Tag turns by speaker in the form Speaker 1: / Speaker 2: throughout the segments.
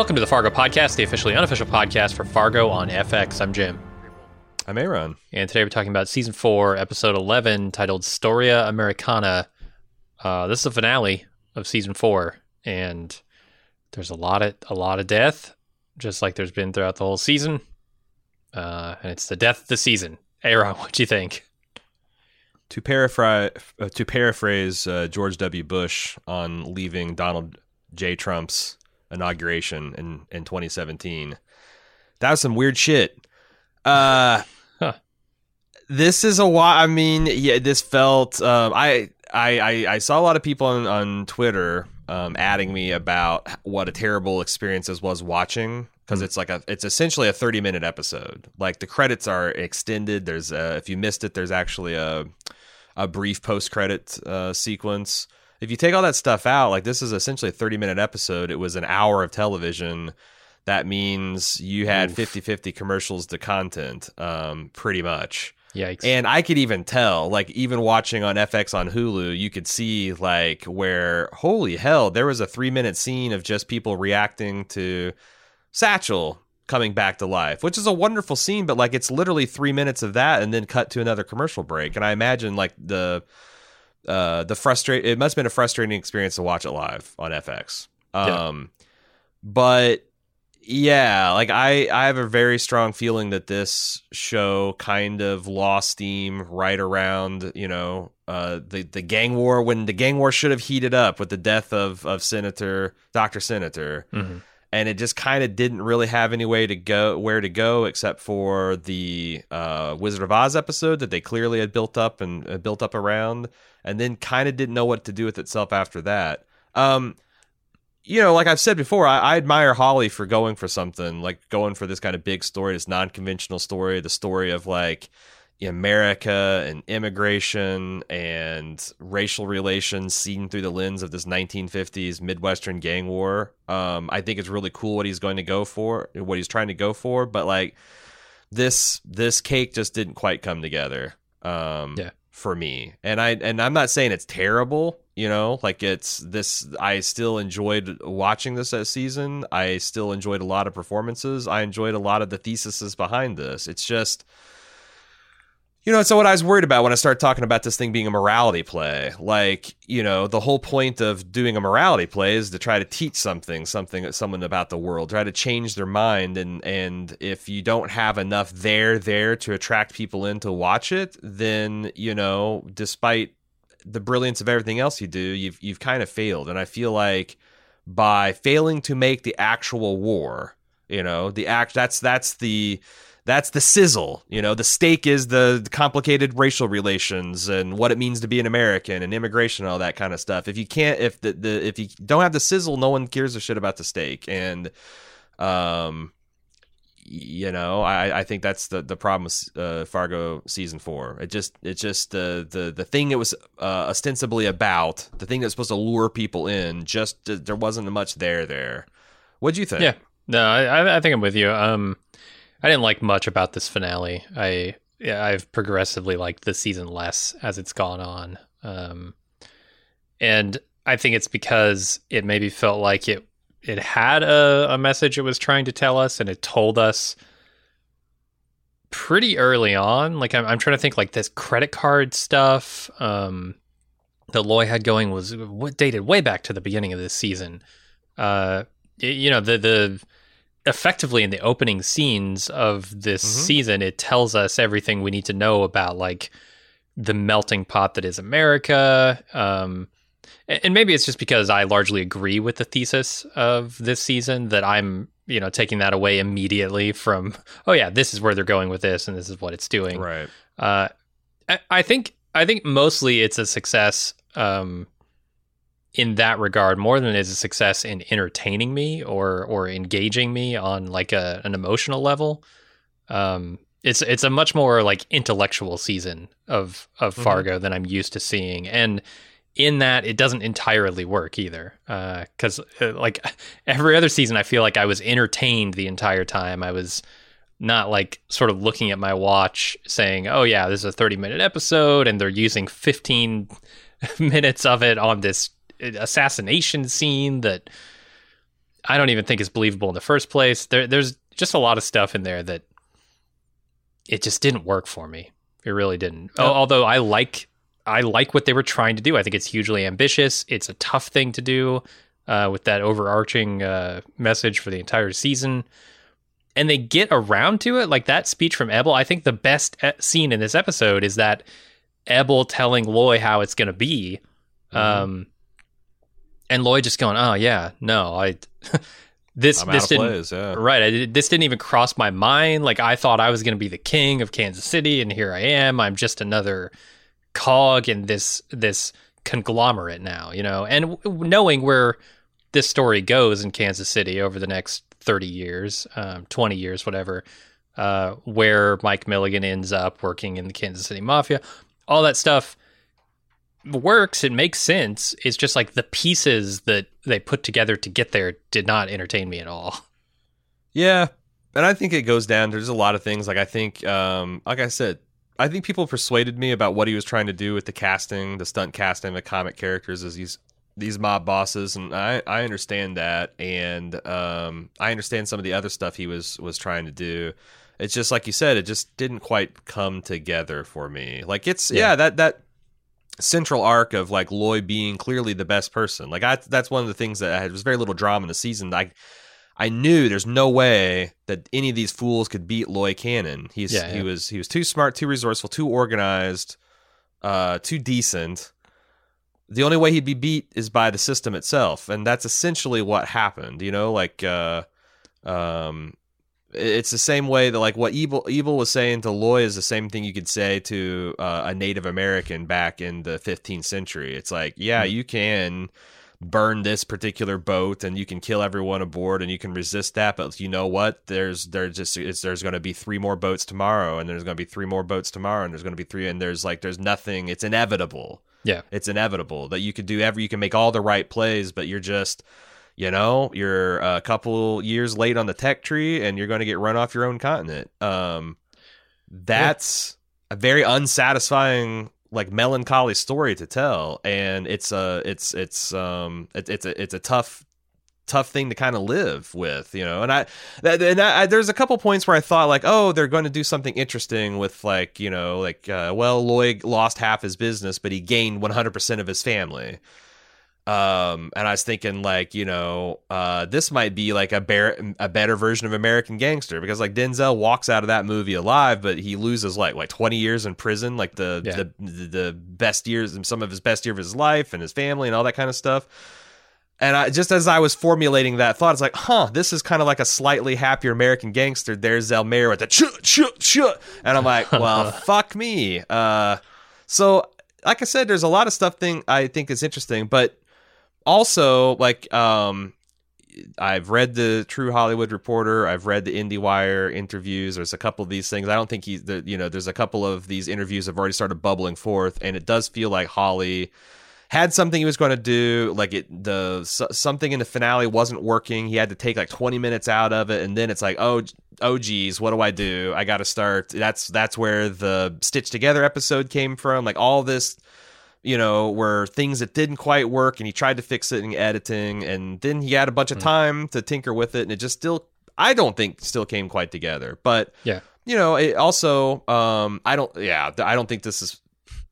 Speaker 1: Welcome to the Fargo Podcast, the officially unofficial podcast for Fargo on FX. I'm Jim.
Speaker 2: I'm Aaron.
Speaker 1: And today we're talking about season four, episode 11, titled Storia Americana. Uh, this is the finale of season four, and there's a lot of a lot of death, just like there's been throughout the whole season. Uh, and it's the death of the season. Aaron, what do you think?
Speaker 2: To paraphrase, uh, to paraphrase uh, George W. Bush on leaving Donald J. Trump's inauguration in, in 2017, that was some weird shit. Uh,
Speaker 1: Huh.
Speaker 2: This is a while. I mean, yeah, this felt. Um, I, I I I saw a lot of people on on Twitter um, adding me about what a terrible experience this was watching because it's like a it's essentially a 30 minute episode. Like the credits are extended. There's a, if you missed it, there's actually a a brief post credit uh, sequence. If you take all that stuff out, like this is essentially a 30 minute episode. It was an hour of television. That means you had
Speaker 1: Oof.
Speaker 2: 50 50 commercials to content, um, pretty much.
Speaker 1: Yikes.
Speaker 2: And I could even tell, like even watching on FX on Hulu, you could see like where holy hell, there was a three minute scene of just people reacting to Satchel coming back to life, which is a wonderful scene, but like it's literally three minutes of that and then cut to another commercial break. And I imagine like the uh the frustrate it must have been a frustrating experience to watch it live on FX.
Speaker 1: Yeah.
Speaker 2: Um but yeah, like I I have a very strong feeling that this show kind of lost steam right around, you know, uh the the gang war when the gang war should have heated up with the death of of Senator Dr. Senator
Speaker 1: Mhm.
Speaker 2: And it just kind of didn't really have any way to go where to go except for the uh, Wizard of Oz episode that they clearly had built up and uh, built up around, and then kind of didn't know what to do with itself after that. Um, you know, like I've said before, I, I admire Hawley for going for something like going for this kind of big story, this non-conventional story, the story of like America and immigration and racial relations seen through the lens of this 1950s Midwestern gang war. Um, I think it's really cool what he's going to go for, what he's trying to go for, but like this this cake just didn't quite come together. Um,
Speaker 1: Yeah.
Speaker 2: for me, and I and I'm not saying it's terrible. You know, like it's this. I still enjoyed watching this season. I still enjoyed a lot of performances. I enjoyed a lot of the theses behind this. It's just you know, so what I was worried about when I started talking about this thing being a morality play, like, you know, the whole point of doing a morality play is to try to teach something, something, someone about the world, try to change their mind, and and if you don't have enough there there to attract people in to watch it, then you know, despite the brilliance of everything else you do, you've you've kind of failed, and I feel like by failing to make the actual war, you know, the act that's that's the that's the sizzle you know? The steak is the complicated racial relations and what it means to be an american and immigration and all that kind of stuff. If you can't if the, the if you don't have the sizzle no one cares a shit about the steak. And um you know i i think that's the the problem with uh, fargo season four. It just it's just the the the thing it was uh, ostensibly about the thing that's supposed to lure people in just there wasn't much there there. What'd you think?
Speaker 1: Yeah. No, I- I think I'm with you. Um, I didn't like much about this finale. I yeah, I've progressively liked the season less as it's gone on. Um, and I think it's because it maybe felt like it it had a, a message it was trying to tell us, and it told us pretty early on. Like I'm, I'm trying to think like this credit card stuff um, that Loy had going was what dated way back to the beginning of this season. Uh, you know the the effectively in the opening scenes of this
Speaker 2: Mhm.
Speaker 1: season, it tells us everything we need to know about like the melting pot that is America. Um, and maybe it's just because I largely agree with the thesis of this season that I'm, you know, taking that away immediately from, oh yeah, this is where they're going with this, and this is what it's doing.
Speaker 2: right
Speaker 1: Uh, I, I think I think mostly it's a success um, in that regard more than it is a success in entertaining me or or engaging me on like a an emotional level. Um, it's it's a much more like intellectual season of of
Speaker 2: Mhm.
Speaker 1: Fargo than I'm used to seeing, and in that it doesn't entirely work either. Because uh, like every other season, I feel like I was entertained the entire time. I was not like sort of looking at my watch saying, "Oh yeah, this is a 30 minute episode and they're using 15 minutes of it on this assassination scene that I don't even think is believable in the first place. There, there's just a lot of stuff in there that it just didn't work for me. It really didn't. Although I like I like what they were trying to do. I think it's hugely ambitious. It's a tough thing to do uh, with that overarching uh, message for the entire season. And they get around to it. Like that speech from Ebal, I think the best e- scene in this episode is that Ebal telling Loy how it's going to be.
Speaker 2: Mhm.
Speaker 1: Um, and Loy just going, oh, yeah, no, I. this
Speaker 2: I'm
Speaker 1: this didn't
Speaker 2: plays. Yeah.
Speaker 1: Right. I, this didn't even cross my mind. Like I thought I was going to be the king of Kansas City, and here I am. I'm just another cog in this this conglomerate now. You know, and w- knowing where this story goes in Kansas City over the next thirty years, um, twenty years, whatever, uh, where Mike Milligan ends up working in the Kansas City Mafia, all that stuff works. It makes sense. It's just like the pieces that they put together to get there did not entertain me at all.
Speaker 2: Yeah, and I think it goes down. There's a lot of things. Like I think, um, like I said, I think people persuaded me about what he was trying to do with the casting, the stunt casting, the comic characters as these these mob bosses, and I I understand that, and um, I understand some of the other stuff he was was trying to do. It's just like you said, it just didn't quite come together for me. Like it's
Speaker 1: Yeah.
Speaker 2: yeah, that that central arc of like Loy being clearly the best person. Like I, that's one of the things that I had was very little drama in the season. I I knew there's no way that any of these fools could beat Loy Cannon. He's
Speaker 1: Yeah,
Speaker 2: he was he was too smart, too resourceful, too organized, uh, too decent. The only way he'd be beat is by the system itself, and that's essentially what happened. You know, like uh, um, it's the same way that like what Ebal Ebal was saying to Loy is the same thing you could say to uh, a Native American back in the 15th century. It's like, yeah,
Speaker 1: Hmm.
Speaker 2: you can burn this particular boat and you can kill everyone aboard and you can resist that, but you know what? There's there's just it's, there's going to be three more boats tomorrow and there's going to be three more boats tomorrow and there's going to be three and there's like there's nothing. It's inevitable.
Speaker 1: Yeah.
Speaker 2: It's inevitable that you could do every you can make all the right plays, but you're just you know you're a couple years late on the tech tree and you're going to get run off your own continent. Um that's a very unsatisfying like melancholy story to tell. And it's a it's it's um it, it's a it's a tough tough thing to kind of live with you know? And i and I, I, there's a couple points where i thought like oh they're going to do something interesting with like you know like uh, well Loy lost half his business but he gained 100% of his family um and i was thinking like you know uh this might be like a bear a better version of american gangster because like denzel walks out of that movie alive but he loses like like 20 years in prison like the
Speaker 1: Yeah.
Speaker 2: the, the the best years and some of his best year of his life and his family and all that kind of stuff and I, just as I was formulating that thought, it's like, huh, this is kind of like a slightly happier American gangster. There's Zelmare with the chut, chut, chut. And I'm like, well, fuck me. Uh, so, like I said, there's a lot of stuff thing I think is interesting, but also, like, um, I've read the True Hollywood Reporter. I've read the IndieWire interviews. There's a couple of these things. I don't think he's, the, you know, there's a couple of these interviews have already started bubbling forth, and it does feel like Hawley had something he was going to do like it the something in the finale wasn't working he had to take like 20 minutes out of it and then it's like oh oh geez what do i do i gotta start that's that's where the stitch together episode came from like all this you know were things that didn't quite work and he tried to fix it in editing and then he had a bunch of time to tinker with it and it just still i don't think still came quite together but
Speaker 1: Yeah.
Speaker 2: you know it also um i don't yeah i don't think this is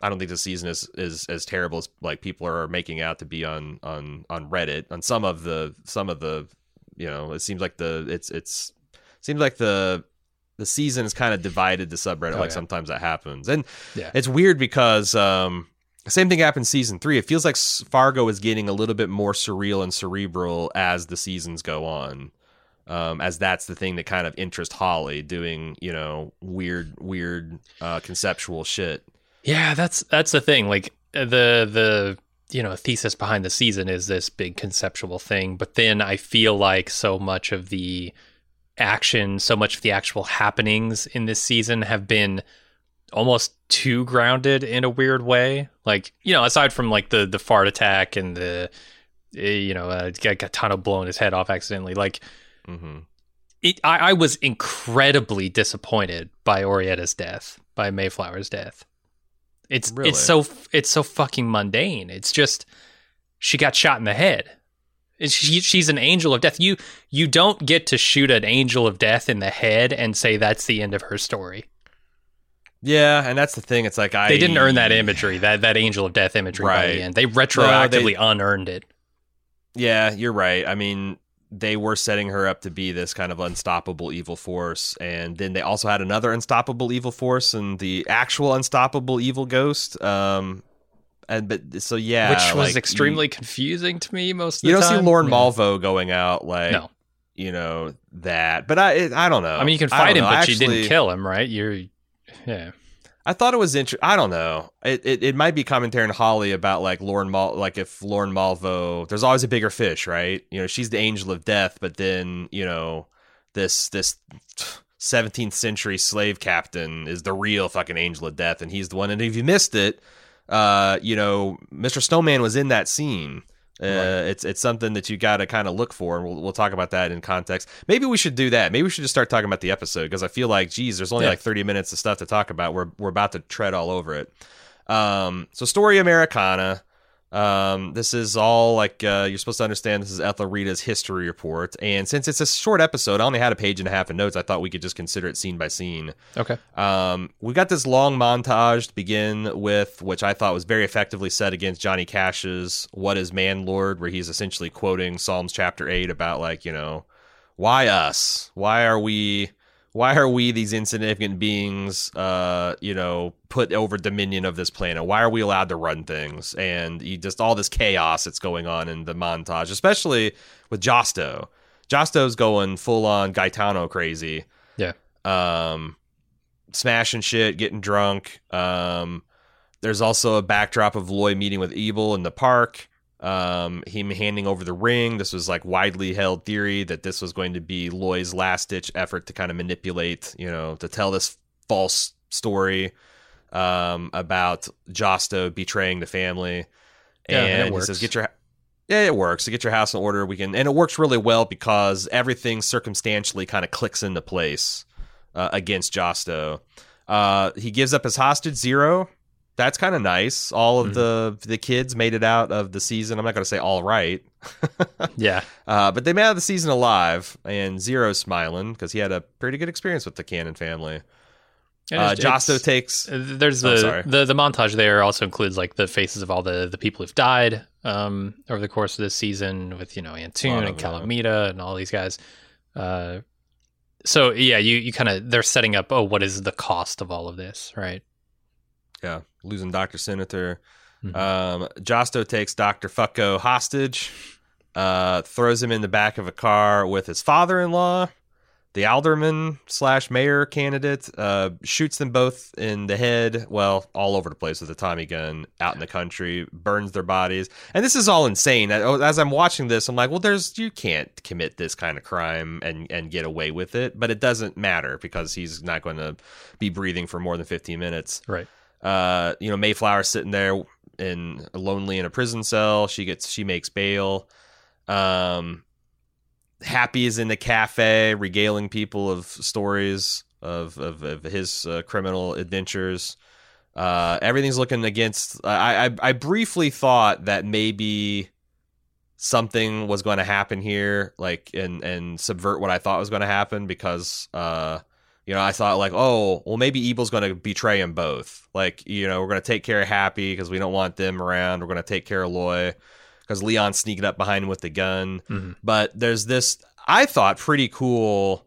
Speaker 2: I don't think this season is, is as terrible as like people are making out to be on on on Reddit on some of the some of the you know it seems like the it's it's seems like the the season is kind of divided to subreddit
Speaker 1: Oh,
Speaker 2: like
Speaker 1: yeah.
Speaker 2: sometimes that happens and
Speaker 1: Yeah.
Speaker 2: it's weird because um same thing happened season three it feels like Fargo is getting a little bit more surreal and cerebral as the seasons go on um, as that's the thing that kind of interests Hawley doing, you know, weird, weird, uh, conceptual shit.
Speaker 1: Yeah, that's that's the thing. Like uh, the the you know thesis behind the season is this big conceptual thing, but then I feel like so much of the action, so much of the actual happenings in this season have been almost too grounded in a weird way. Like you know, aside from like the the fart attack and the uh, you know uh, Gaetano blowing his head off accidentally, like
Speaker 2: Mm-hmm.
Speaker 1: it, I, I was incredibly disappointed by Oraetta's death, by Mayflower's death. It's
Speaker 2: Really?
Speaker 1: it's so it's so fucking mundane. It's just she got shot in the head. She, she's an angel of death. You you don't get to shoot an angel of death in the head and say that's the end of her story.
Speaker 2: Yeah, and that's the thing. It's like I
Speaker 1: They didn't earn that imagery, that that angel of death imagery by the end. They retroactively
Speaker 2: they-
Speaker 1: unearned it.
Speaker 2: Yeah, you're right. I mean, they were setting her up to be this kind of unstoppable evil force, and then they also had another unstoppable evil force and the actual unstoppable evil ghost. Um, and but so yeah,
Speaker 1: which was
Speaker 2: like,
Speaker 1: extremely
Speaker 2: You,
Speaker 1: confusing to me most of
Speaker 2: you don't
Speaker 1: time.
Speaker 2: see Lorne
Speaker 1: Yeah.
Speaker 2: Malvo going out like
Speaker 1: No.
Speaker 2: you know that, but I I don't know.
Speaker 1: I mean, you can fight him, but
Speaker 2: I
Speaker 1: you didn't kill him, right? You're, yeah.
Speaker 2: I thought it was interesting. I don't know. It, it it might be commentary in Hawley about like Lorne Mal, like if Lorne Malvo. There's always a bigger fish, right? You know, she's the angel of death, but then you know this this 17th century slave captain is the real fucking angel of death, and he's the one. And if you missed it, uh, you know, Mr. Snowman was in that scene. Uh,
Speaker 1: Right.
Speaker 2: It's it's something that you got to kind of look for, and we'll, we'll talk about that in context. Maybe we should do that. Maybe we should just start talking about the episode because I feel like, geez, there's only
Speaker 1: Yeah.
Speaker 2: like 30 minutes of stuff to talk about. We're we're about to tread all over it. Um, so Storia Americana. Um, this is all like uh, you're supposed to understand. This is Ethelrida's history report, and since it's a short episode, I only had a page and a half of notes. I thought we could just consider it scene by scene.
Speaker 1: Okay.
Speaker 2: Um, we got this long montage to begin with, which I thought was very effectively set against Johnny Cash's "What Is Man Lord," where he's essentially quoting Psalms chapter eight about like you know, why us? Why are we? Why are we these insignificant beings? Uh, you know, put over dominion of this planet? Why are we allowed to run things? And you just all this chaos that's going on in the montage, especially with Josto. Josto's going full on Gaetano crazy
Speaker 1: Yeah.
Speaker 2: um, smashing shit, getting drunk. Um, there's also a backdrop of Loy meeting with Ebal in the park. Um, him handing over the ring. This was like widely held theory that this was going to be Loy's last ditch effort to kind of manipulate, you know, to tell this false story um, about Josto betraying the family.
Speaker 1: Yeah, and it
Speaker 2: and he says, "Get your yeah, it works. To get your house in order, we can, and it works really well because everything circumstantially kind of clicks into place uh, against Josto. Uh, he gives up his hostage zero. That's kind of nice. All of
Speaker 1: Mhm.
Speaker 2: the the kids made it out of the season. I'm not going to say all right,
Speaker 1: Yeah.
Speaker 2: uh, but they made out of the season alive. And Zero's smiling because he had a pretty good experience with the Cannon family. Uh, Josto takes
Speaker 1: Uh, There's
Speaker 2: Oh,
Speaker 1: the,
Speaker 2: sorry.
Speaker 1: the the montage there also includes like the faces of all the the people who've died um over the course of this season with you know Antoon and Calamita and all these guys. Uh, so yeah, you you kind of they're setting up. Oh, what is the cost of all of this, right?
Speaker 2: Yeah losing Doctor Senator.
Speaker 1: Mhm.
Speaker 2: Um, Josto takes Dr. Fucko hostage, uh, throws him in the back of a car with his father in law, the alderman slash mayor candidate, uh, shoots them both in the head, well, all over the place with a Tommy gun out in the country, burns their bodies. And this is all insane. As I'm watching this, I'm like, well, there's, you can't commit this kind of crime and, and get away with it. But it doesn't matter because he's not going to be breathing for more than 15 minutes
Speaker 1: Right.
Speaker 2: Uh, you know, Mayflower sitting there in lonely in a prison cell. She gets she makes bail. Um, Happy is in the cafe regaling people of stories of of, of his uh, criminal adventures. Uh, everything's looking against. I, I I briefly thought that maybe something was going to happen here, like and and subvert what I thought was going to happen because uh you know, I thought like, oh, well, maybe Ebal's going to betray them both. Like, you know, we're going to take care of Happy because we don't want them around. We're going to take care of Loy because Leon's sneaking up behind him with the gun.
Speaker 1: Mhm.
Speaker 2: But there's this, I thought, pretty cool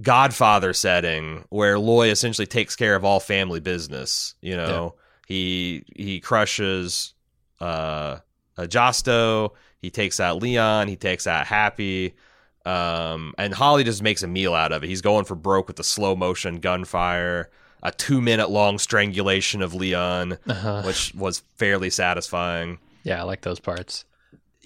Speaker 2: Godfather setting where Loy essentially takes care of all family business. You know, he he crushes uh, uh, Josto. He takes out Leon. He takes out Happy. Um, and Hawley just makes a meal out of it. He's going for broke with the slow motion gunfire, a two minute long strangulation of Leon,
Speaker 1: Uh-huh.
Speaker 2: which was fairly satisfying.
Speaker 1: yeah, I like those parts.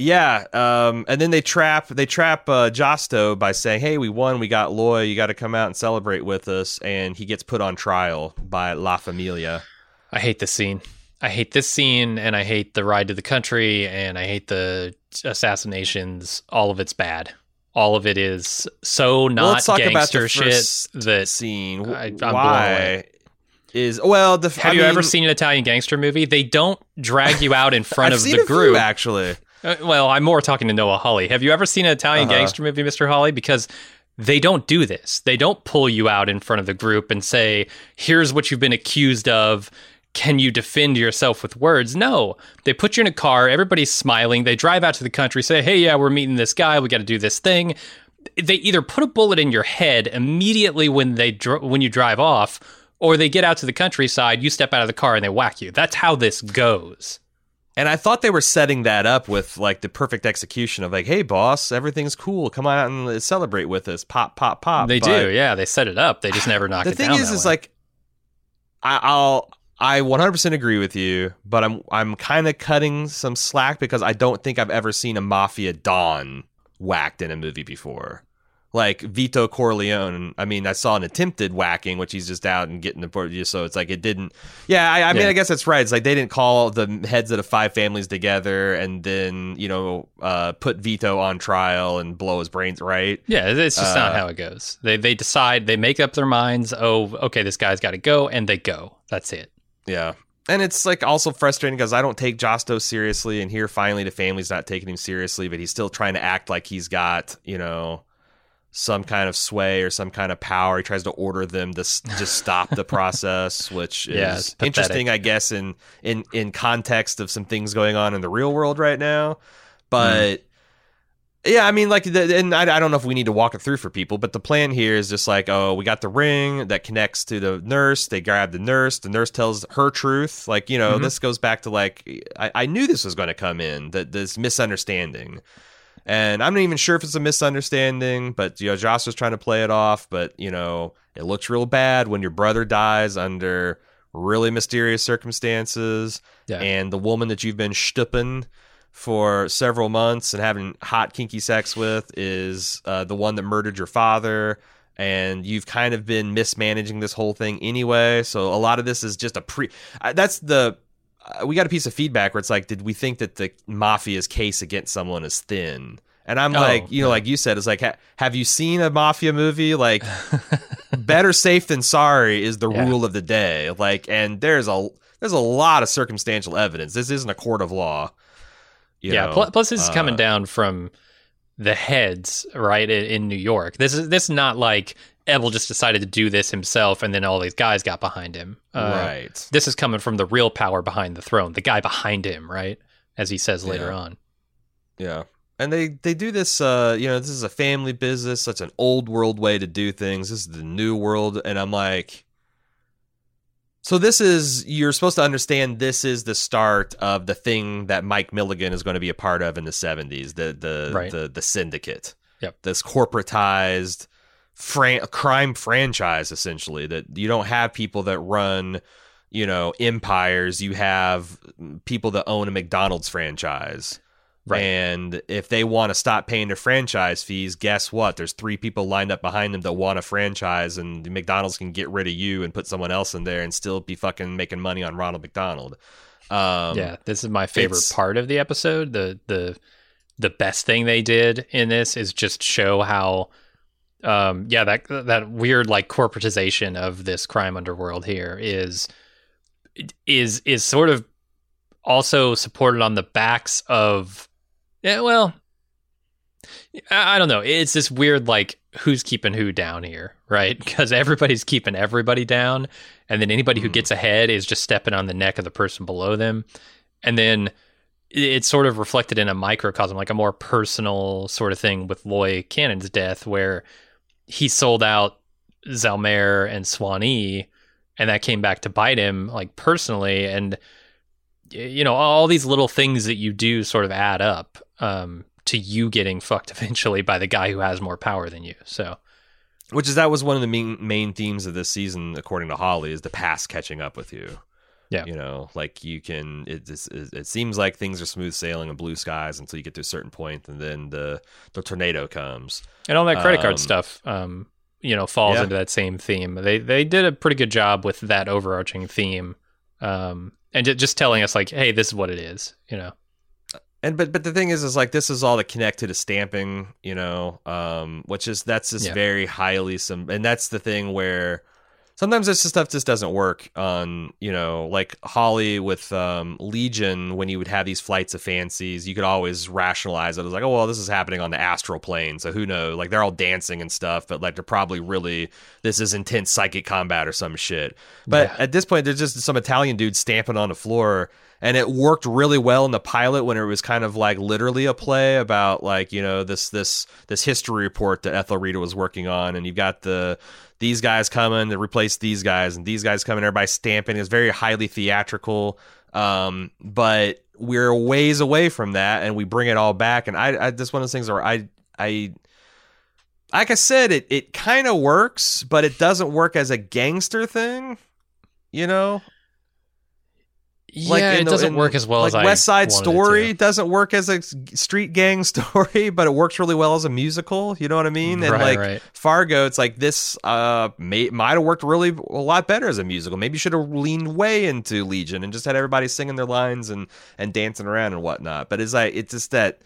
Speaker 2: Yeah, um, and then they trap they trap uh, Josto by saying, "Hey, we won. We got Loy. You got to come out and celebrate with us." And he gets put on trial by La Familia.
Speaker 1: I hate this scene. I hate this scene, and I hate the ride to the country, and I hate the assassinations. All of it's bad. All of it is so
Speaker 2: Well,
Speaker 1: not
Speaker 2: about
Speaker 1: gangster shit that
Speaker 2: scene.
Speaker 1: I- I'm blown
Speaker 2: Why
Speaker 1: away.
Speaker 2: is well? The,
Speaker 1: Have
Speaker 2: I
Speaker 1: you ever seen an Italian gangster movie? They don't drag you out in front of the
Speaker 2: a few,
Speaker 1: group.
Speaker 2: actually.
Speaker 1: Uh, well, I'm more talking to Noah Hawley. Have you ever seen an Italian
Speaker 2: Uh-huh.
Speaker 1: gangster movie, Mr. Hawley? Because they don't do this. They don't pull you out in front of the group and say, "Here's what you've been accused of." Can you defend yourself with words? No. They put you in a car, everybody's smiling. They drive out to the country, say, hey, yeah, we're meeting this guy. We got to do this thing. They either put a bullet in your head immediately when they dr- when you drive off, or they get out to the countryside, you step out of the car and they whack you. That's how this goes.
Speaker 2: And I thought they were setting that up with like the perfect execution of like, hey, boss, everything's cool. Come on out and celebrate with us. Pop, pop, pop.
Speaker 1: They
Speaker 2: But
Speaker 1: do, yeah. They set it up. They just never knock
Speaker 2: The
Speaker 1: it
Speaker 2: thing
Speaker 1: down.
Speaker 2: is,
Speaker 1: that
Speaker 2: is
Speaker 1: way.
Speaker 2: like, I, I'll. I 100% agree with you, but I'm I'm kind of cutting some slack because I don't think I've ever seen a mafia don whacked in a movie before. Like Vito Corleone, I mean, I saw an attempted whacking, which he's just out and getting the so it's like it didn't. Yeah, I, I mean,
Speaker 1: Yeah.
Speaker 2: I guess that's right. It's like they didn't call the heads of the five families together and then you know uh, put Vito on trial and blow his brains. Right?
Speaker 1: Yeah, it's just not
Speaker 2: Uh,
Speaker 1: how it goes. They they decide, they make up their minds. Oh, okay, this guy's got to go, and they go. That's it.
Speaker 2: Yeah. And it's like also frustrating because I don't take Josto seriously, and here finally the family's not taking him seriously, but he's still trying to act like he's got you know some kind of sway or some kind of power. He tries to order them to just stop the process, which
Speaker 1: Yeah,
Speaker 2: is interesting, I guess, in in in context of some things going on in the real world right now. But hmm. Yeah, I mean, like, the, and I, I don't know if we need to walk it through for people, but the plan here is just like, oh, we got the ring that connects to the nurse. They grab the nurse. The nurse tells her truth. Like, you know,
Speaker 1: Mhm.
Speaker 2: this goes back to like, I, I knew this was going to come in, that this misunderstanding. And I'm not even sure if it's a misunderstanding, but, you know, Joss was trying to play it off, but, you know, it looks real bad when your brother dies under really mysterious circumstances
Speaker 1: Yeah.
Speaker 2: and the woman that you've been stupping for several months and having hot kinky sex with is uh, the one that murdered your father and you've kind of been mismanaging this whole thing anyway. So a lot of this is just a pre that's the uh, we got a piece of feedback where it's like did we think that the mafia's case against someone is thin? And i'm
Speaker 1: Oh,
Speaker 2: like you know
Speaker 1: no.
Speaker 2: like you said it's like ha- have you seen a mafia movie? Like better safe than sorry is the
Speaker 1: Yeah.
Speaker 2: rule of the day. Like and there's a there's a lot of circumstantial evidence. This isn't a court of law
Speaker 1: yeah.
Speaker 2: know?
Speaker 1: plus, this is coming
Speaker 2: Uh,
Speaker 1: down from the heads, right, in, in New York. This is this is not like Ebel just decided to do this himself, and then all these guys got behind him. Uh,
Speaker 2: right
Speaker 1: This is coming from the real power behind the throne, the guy behind him, right? As he says later
Speaker 2: Yeah.
Speaker 1: on.
Speaker 2: yeah and they they do this uh you know this is a family business such an old world way to do things this is the new world and i'm like so this is you're supposed to understand this is the start of the thing that Mike Milligan is going to be a part of in the 70s the the
Speaker 1: Right.
Speaker 2: the, the syndicate
Speaker 1: Yep.
Speaker 2: this corporatized fran- crime franchise essentially that you don't have people that run you know empires you have mm, people that own a McDonald's franchise
Speaker 1: Right.
Speaker 2: and if they want to stop paying their franchise fees, guess what? There's three people lined up behind them that want a franchise, and McDonald's can get rid of you and put someone else in there and still be fucking making money on Ronald McDonald. Um,
Speaker 1: yeah, this is my favorite part of the episode. The the the best thing they did in this is just show how um yeah, that that weird like corporatization of this crime underworld here is is is sort of also supported on the backs of yeah, well I, don't know. It's this weird like who's keeping who down here, right? Because everybody's keeping everybody down, and then anybody who
Speaker 2: Mhm.
Speaker 1: gets ahead is just stepping on the neck of the person below them, and then it's sort of reflected in a microcosm, like a more personal sort of thing with Loy Cannon's death, where he sold out Zelmare and Swanee, and that came back to bite him, like personally, and you know all these little things that you do sort of add up um, to you getting fucked eventually by the guy who has more power than you. So
Speaker 2: which is that was one of the main main themes of this season, according to Hawley, is the past catching up with you.
Speaker 1: Yeah.
Speaker 2: you know, like you can. It, it, it seems like things are smooth sailing and blue skies until you get to a certain point, and then the the tornado comes.
Speaker 1: and all that credit card
Speaker 2: Um,
Speaker 1: stuff, um, you know, falls
Speaker 2: yeah.
Speaker 1: into that same theme. They they did a pretty good job with that overarching theme, um, and ju- just telling us like, hey, this is what it is. You know,
Speaker 2: And but but the thing is, is like this is all to connected to stamping, you know, um, which is that's just
Speaker 1: Yeah.
Speaker 2: very highly some, and that's the thing where sometimes this stuff just doesn't work on you know like Hawley with um, legion when you would have these flights of fancies you could always rationalize it. As like oh well this is happening on the astral plane so who knows? Like they're all dancing and stuff but like they're probably really this is intense psychic combat or some shit. But
Speaker 1: Yeah.
Speaker 2: at this point there's just some italian dude stamping on the floor and it worked really well in the pilot when it was kind of like literally a play about like you know this this this history report that Ethelrida was working on, and you've got the these guys coming to replace these guys, and these guys coming, everybody stamping. is very highly theatrical, um, but we're ways away from that, and we bring it all back. And I, I just one of those things where I I. Like I said, it, it kind of works, but it doesn't work as a gangster thing, you know.
Speaker 1: Yeah,
Speaker 2: in
Speaker 1: it
Speaker 2: the-
Speaker 1: doesn't
Speaker 2: in-
Speaker 1: work as well
Speaker 2: like
Speaker 1: as I
Speaker 2: West Side Story
Speaker 1: to.
Speaker 2: doesn't work as a street gang story, but it works really well as a musical. You know what I mean? And
Speaker 1: Right,
Speaker 2: like
Speaker 1: right.
Speaker 2: Fargo, it's like this uh may, might have worked really a lot better as a musical. Maybe you should have leaned way into Legion and just had everybody singing their lines and and dancing around and whatnot. But it's like it's just that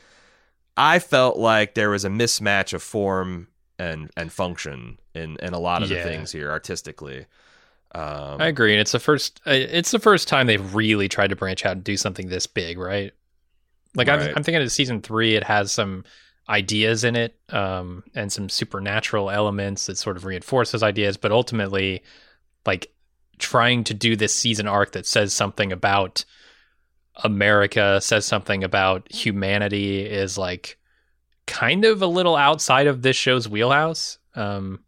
Speaker 2: I felt like there was a mismatch of form and and function in in a lot of
Speaker 1: Yeah.
Speaker 2: the things here artistically. Um,
Speaker 1: I agree, and it's the first. uh, It's the first time they've really tried to branch out and do something this big, right? Like
Speaker 2: Right.
Speaker 1: I'm, I'm thinking of season three. It has some ideas in it, um, and some supernatural elements that sort of reinforce those ideas. But ultimately, like trying to do this season arc that says something about America, says something about humanity, is like kind of a little outside of this show's wheelhouse. Um,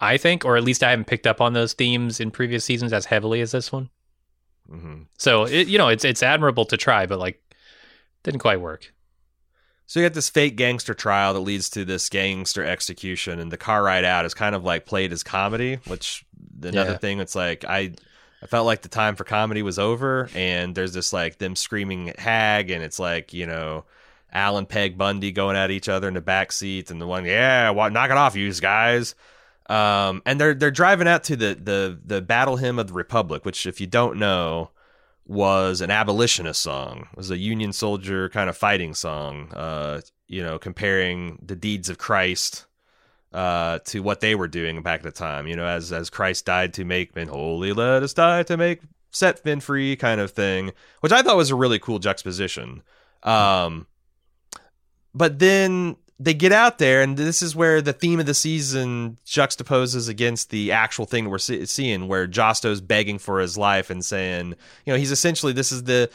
Speaker 1: I think, or at least I haven't picked up on those themes in previous seasons as heavily as this one.
Speaker 2: mhm.
Speaker 1: So it, you know, it's it's admirable to try, but like, didn't quite work.
Speaker 2: So you got this fake gangster trial that leads to this gangster execution, and the car ride out is kind of like played as comedy. Which another
Speaker 1: Yeah.
Speaker 2: thing, it's like I, I felt like the time for comedy was over, and there's this like them screaming at hag, and it's like you know, Alan Peg Bundy going at each other in the back seat, and the one, yeah, what, knock it off, you guys. Um, and they're they're driving out to the the the battle hymn of the Republic, which if you don't know was an abolitionist song. It was a Union soldier kind of fighting song. Uh, you know, comparing the deeds of Christ uh, to what they were doing back at the time. You know, as as Christ died to make men holy, let us die to make set men free, kind of thing. Which I thought was a really cool juxtaposition. Um, but then they get out there, and this is where the theme of the season juxtaposes against the actual thing that we're see- seeing, where Josto's begging for his life and saying, you know, he's essentially this is the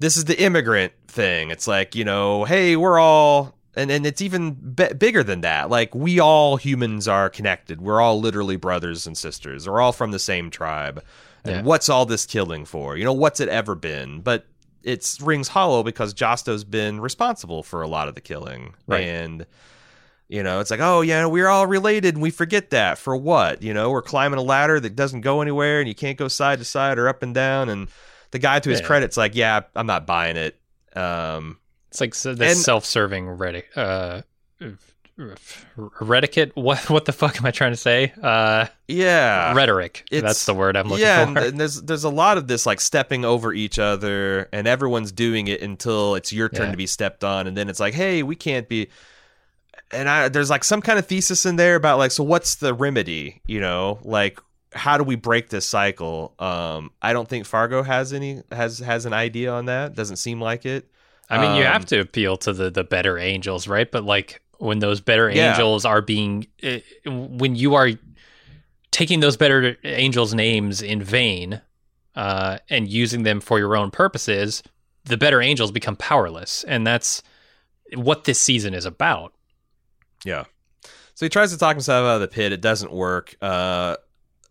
Speaker 2: this is the immigrant thing. It's like you know, hey, we're all. And, and it's even b- bigger than that. Like we all humans are connected. We're all literally brothers and sisters. We're all from the same tribe. And
Speaker 1: Yeah.
Speaker 2: what's all this killing for? You know, what's it ever been? But it rings hollow because Josto's been responsible for a lot of the killing.
Speaker 1: Right.
Speaker 2: And you know, it's like, oh yeah, we're all related and we forget that. For what? You know, we're climbing a ladder that doesn't go anywhere and you can't go side to side or up and down. And the guy to his
Speaker 1: Yeah.
Speaker 2: credit's like, yeah, I'm not buying it. Um
Speaker 1: It's like so this
Speaker 2: And-
Speaker 1: self-serving Reddit, uh, reticate. What what the fuck am I trying to say? Uh,
Speaker 2: yeah.
Speaker 1: rhetoric.
Speaker 2: it's-
Speaker 1: That's the word I'm looking
Speaker 2: yeah,
Speaker 1: for.
Speaker 2: and, and there's there's a lot of this like stepping over each other, and everyone's doing it until it's your turn
Speaker 1: Yeah.
Speaker 2: to be stepped on, and then it's like, hey, we can't be. And I, there's like some kind of thesis in there about like, so what's the remedy? You know, like how do we break this cycle? Um, I don't think Fargo has any has has an idea on that. Doesn't seem like it.
Speaker 1: I mean, you
Speaker 2: Um,
Speaker 1: have to appeal to the the better angels, right? But like when those better
Speaker 2: Yeah.
Speaker 1: angels are being, uh, when you are taking those better angels' names in vain uh, and using them for your own purposes, the better angels become powerless, and that's what this season is about.
Speaker 2: Yeah. So he tries to talk himself out of the pit. It doesn't work. Uh,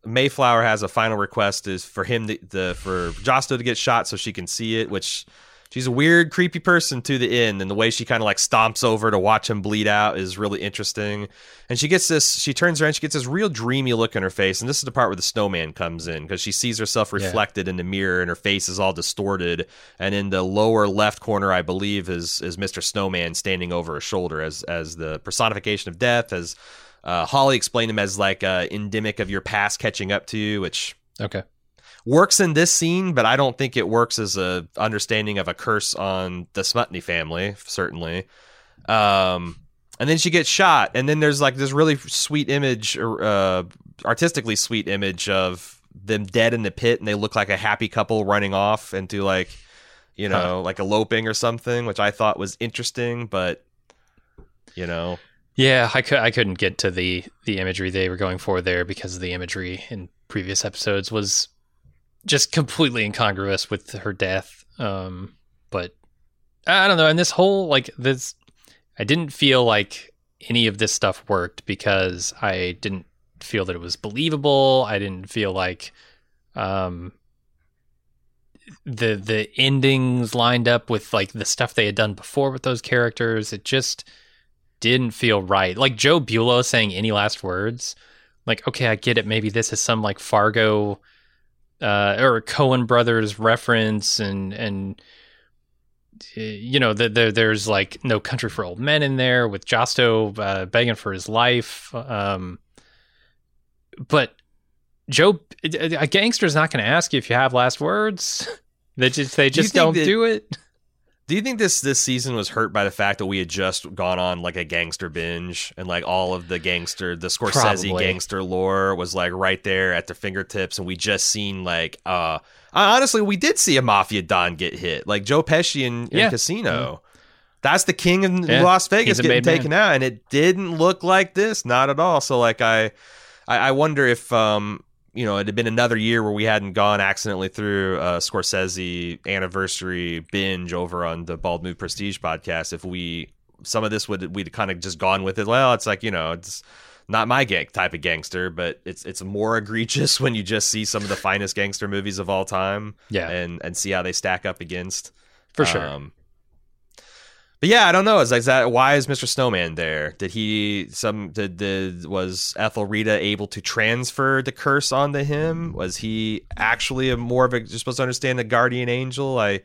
Speaker 2: Mayflower has a final request is for him to, the for Josto to get shot so she can see it, which she's a weird, creepy person to the end, and the way she kind of like stomps over to watch him bleed out is really interesting. And she gets this, she turns around, she gets this real dreamy look in her face, and this is the part where the snowman comes in because she sees herself
Speaker 1: Yeah.
Speaker 2: reflected in the mirror, and her face is all distorted. And in the lower left corner, I believe, is is Mister Snowman standing over her shoulder as as the personification of death, as uh, Hawley explained him as like uh, endemic of your past catching up to you, which
Speaker 1: Okay.
Speaker 2: Works in this scene, but I don't think it works as a understanding of a curse on the Smutny family, certainly. Um, and then she gets shot, and then there's like this really sweet image uh, artistically sweet image of them dead in the pit and they look like a happy couple running off into like you know huh. like eloping or something which i thought was interesting but you know
Speaker 1: yeah i could i couldn't get to the the imagery they were going for there because the imagery in previous episodes was just completely incongruous with her death um but i don't know and this whole like this i didn't feel like any of this stuff worked because i didn't feel that it was believable. I didn't feel like um, the the endings lined up with like the stuff they had done before with those characters. It just didn't feel right. Like Joe Bulow saying any last words. Like, okay, I get it. Maybe this is some like Fargo uh, or Coen Brothers reference, and and you know, the, the, there's like no country for old men in there with Josto uh, begging for his life. Um, but Joe, a gangster's not going to ask you if you have last words. They just they just do not that, do it.
Speaker 2: Do you think this this season was hurt by the fact that we had just gone on like a gangster binge and like all of the gangster, the Scorsese Probably. gangster lore was like right there at their fingertips, and we just seen like uh honestly we did see a mafia don get hit like Joe Pesci in, in yeah. Casino. Mm-hmm. That's the king in yeah. Las Vegas getting taken man. out, and it didn't look like this, not at all. So like I I, I wonder if um, you know it had been another year where we hadn't gone accidentally through a Scorsese anniversary binge over on the Bald Move Prestige podcast. If we some of this would we'd kind of just gone with it. Well, it's like you know it's not my gang type of gangster, but it's it's more egregious when you just see some of the finest gangster movies of all time.
Speaker 1: Yeah,
Speaker 2: and and see how they stack up against.
Speaker 1: For sure. Um,
Speaker 2: but yeah, I don't know. Is like that? Why is Mr. Snowman there? Did he some? Did, did was Ethelrida able to transfer the curse onto him? Was he actually a more of a? You're supposed to understand the guardian angel. I.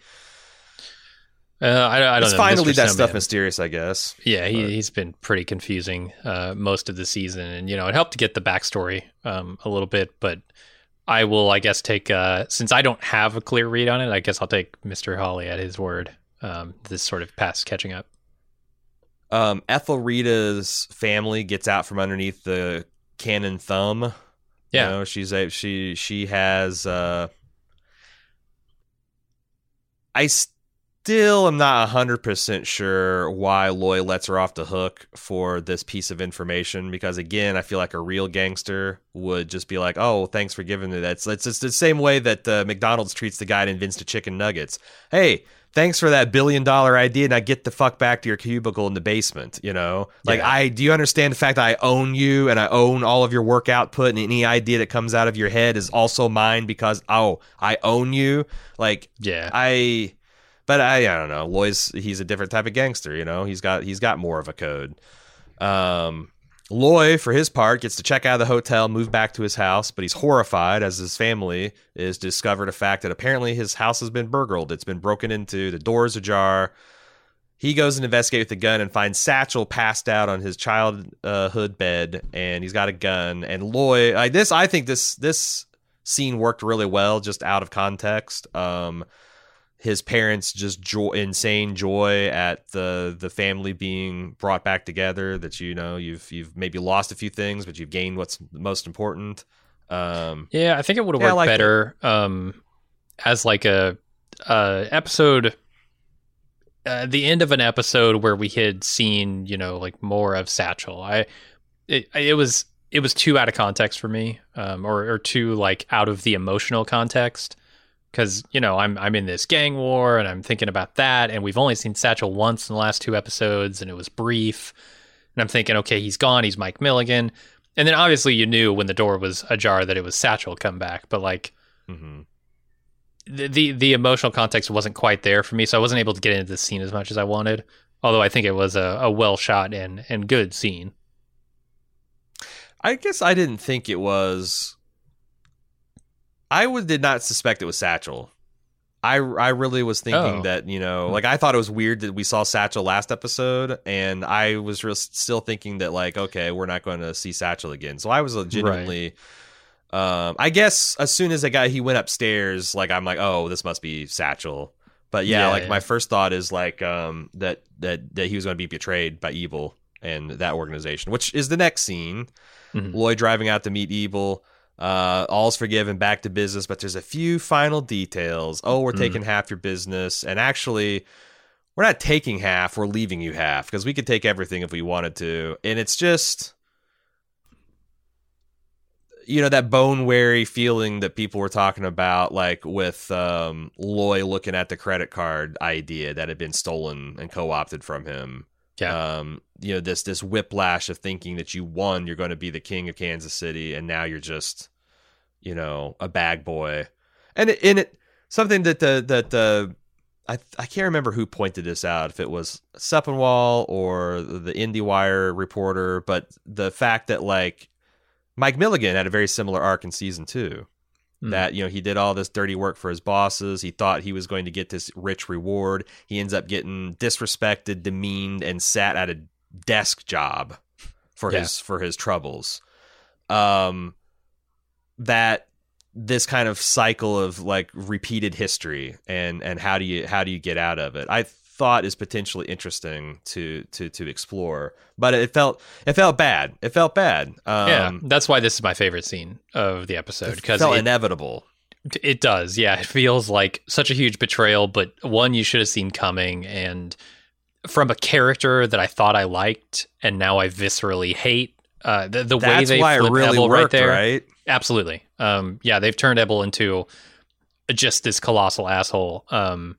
Speaker 1: Uh, I, I, don't
Speaker 2: it's
Speaker 1: know.
Speaker 2: finally that stuff mysterious, I guess.
Speaker 1: Yeah, he, he's been pretty confusing uh, most of the season, and you know it helped to get the backstory um, a little bit. But I will, I guess, take uh, since I don't have a clear read on it. I guess I'll take Mister Hawley at his word um, this sort of past catching up.
Speaker 2: Um, Ethelrida's family gets out from underneath the cannon thumb.
Speaker 1: Yeah,
Speaker 2: you know, she's a she she has. Uh, I still am not hundred percent sure why Loy lets her off the hook for this piece of information because again, I feel like a real gangster would just be like, "Oh, thanks for giving me that." It's, it's, it's the same way that uh, McDonald's treats the guy that invents the chicken nuggets. Hey, thanks for that billion dollar idea. Now get the fuck back to your cubicle in the basement. You know, like yeah. I do you understand the fact that I own you and I own all of your work output and any idea that comes out of your head is also mine because oh I own you. Like
Speaker 1: yeah,
Speaker 2: I. But I, I don't know. Loy's he's a different type of gangster. You know, he's got he's got more of a code. Um, Loy, for his part, gets to check out of the hotel, move back to his house, but he's horrified as his family is discovered a fact that apparently his house has been burgled. It's been broken into, the door's ajar. He goes and investigates with the gun and finds Satchel passed out on his childhood bed, and he's got a gun. And Loy, this, I think this this scene worked really well, just out of context. Um, his parents just joy, insane joy at the the family being brought back together. That you know you've you've maybe lost a few things, but you've gained what's most important. Um,
Speaker 1: yeah, I think it would have yeah, worked like better um, as like a, a episode. Uh, the end of an episode where we had seen, you know, like more of Satchel. I, it, it was it was too out of context for me, um, or or too like out of the emotional context because you know I'm I'm in this gang war and I'm thinking about that, and we've only seen Satchel once in the last two episodes, and it was brief. And I'm thinking, okay, he's gone. He's Mike Milligan, and then obviously you knew when the door was ajar that it was Satchel come back, but like. Mm-hmm. The, the the emotional context wasn't quite there for me, so I wasn't able to get into the scene as much as I wanted. Although I think it was a, a well shot and and good scene.
Speaker 2: I guess I didn't think it was I would, did not suspect it was Satchel. I, I really was thinking oh. that you know like I thought it was weird that we saw Satchel last episode and I was real, still thinking that like okay we're not going to see Satchel again so I was genuinely right. um I guess as soon as the guy he went upstairs like I'm like oh this must be Satchel but yeah, yeah like yeah. my first thought is like um that that that he was going to be betrayed by Ebal and that organization, which is the next scene.
Speaker 1: Mhm.
Speaker 2: Loy driving out to meet Ebal. Uh, all's forgiven, back to business, but there's a few final details. Oh, we're
Speaker 1: Mhm.
Speaker 2: taking half your business, and actually, we're not taking half. We're leaving you half because we could take everything if we wanted to, and it's just you know that bone weary feeling that people were talking about like with um Loy looking at the credit card idea that had been stolen and co-opted from him
Speaker 1: Yeah.
Speaker 2: um you know this this whiplash of thinking that you won you're going to be the king of Kansas City and now you're just you know a bag boy and it, it something that the that the I I can't remember who pointed this out if it was Sepinwall or the IndieWire reporter but the fact that like Mike Milligan had a very similar arc in season 2
Speaker 1: Hmm.
Speaker 2: that you know he did all this dirty work for his bosses he thought he was going to get this rich reward he ends up getting disrespected demeaned and sat at a desk job for
Speaker 1: Yeah.
Speaker 2: his for his troubles um that this kind of cycle of like repeated history and and how do you how do you get out of it i thought is potentially interesting to to to explore but it felt it felt bad it felt bad um
Speaker 1: yeah, that's why this is my favorite scene of the episode
Speaker 2: it
Speaker 1: because
Speaker 2: felt
Speaker 1: it,
Speaker 2: inevitable
Speaker 1: it does. Yeah, it feels like such a huge betrayal, but one you should have seen coming, and from a character that I thought I liked, and now I viscerally hate. Uh, the the way they
Speaker 2: why
Speaker 1: flip
Speaker 2: really
Speaker 1: Ebal
Speaker 2: worked
Speaker 1: right there,
Speaker 2: right
Speaker 1: absolutely. Um, yeah, they've turned Ebal into just this colossal asshole. Um,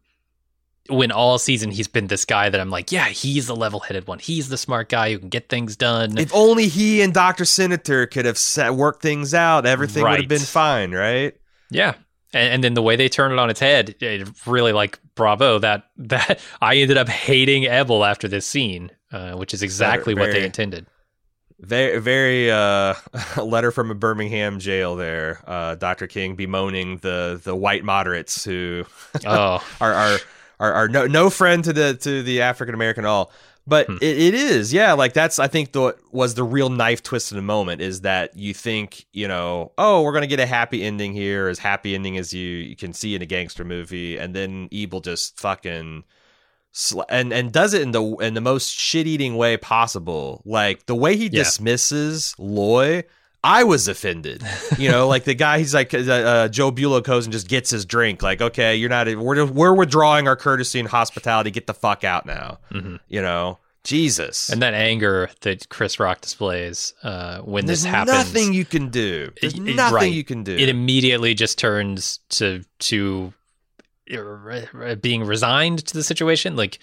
Speaker 1: when all season he's been this guy that I'm like, yeah, he's the level-headed one. He's the smart guy who can get things done.
Speaker 2: If only he and Dr. Senator could have set, worked things out, everything would have been fine, right?
Speaker 1: Yeah. And, and then the way they turn it on its head, it really like bravo that that I ended up hating Ebal after this scene, uh, which is exactly what they intended.
Speaker 2: Very, very uh, a letter from a Birmingham jail there. Uh, Dr. King bemoaning the the white moderates who
Speaker 1: Oh,
Speaker 2: are are are, are no no friend to the to the African American at all. But
Speaker 1: Hmm.
Speaker 2: it, it is, yeah. Like that's I think the was the real knife twist in the moment is that you think you know oh we're gonna get a happy ending here as happy ending as you, you can see in a gangster movie, and then Ebal just fucking sl- and and does it in the in the most shit eating way possible. Like the way he
Speaker 1: Yeah.
Speaker 2: dismisses Loy. I was offended, you know, like the guy. He's like uh, uh, Joe Bulo goes and just gets his drink. Like, okay, you're not. We're we're withdrawing our courtesy and hospitality. Get the fuck out now.
Speaker 1: mhm.
Speaker 2: You know, Jesus.
Speaker 1: and that anger that Chris Rock displays uh, when
Speaker 2: There's
Speaker 1: this happens,
Speaker 2: nothing you can do. There's
Speaker 1: It-
Speaker 2: nothing
Speaker 1: right.
Speaker 2: you can do.
Speaker 1: it immediately just turns to to uh, being resigned to the situation. Like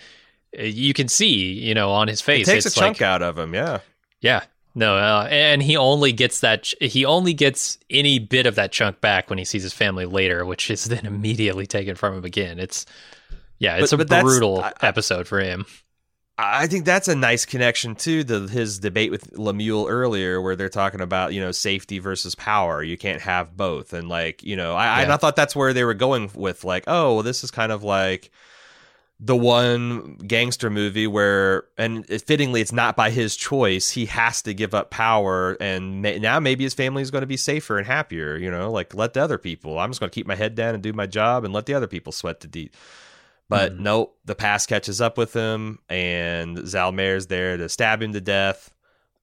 Speaker 1: uh, you can see, you know, on his face, It
Speaker 2: takes a chunk
Speaker 1: like,
Speaker 2: out of him. Yeah.
Speaker 1: Yeah. No, uh, and he only gets that. Ch- he only gets any bit of that chunk back when he sees his family later, which is then immediately taken from him again. It's yeah, it's
Speaker 2: But-
Speaker 1: a
Speaker 2: but
Speaker 1: brutal
Speaker 2: I- I-
Speaker 1: episode for him.
Speaker 2: I think that's a nice connection to the his debate with Lemuel earlier, where they're talking about you know safety versus power. You can't have both, and like you know, I,
Speaker 1: Yeah.
Speaker 2: I thought that's where they were going with like, oh, well, this is kind of like the one gangster movie where, and fittingly, it's not by his choice. He has to give up power, and ma- now maybe his family is going to be safer and happier. You know, like let the other people. I'm just going to keep my head down and do my job, and let the other people sweat the deep. But
Speaker 1: Mhm.
Speaker 2: nope, the past catches up with him, and Zelmare's there to stab him to death,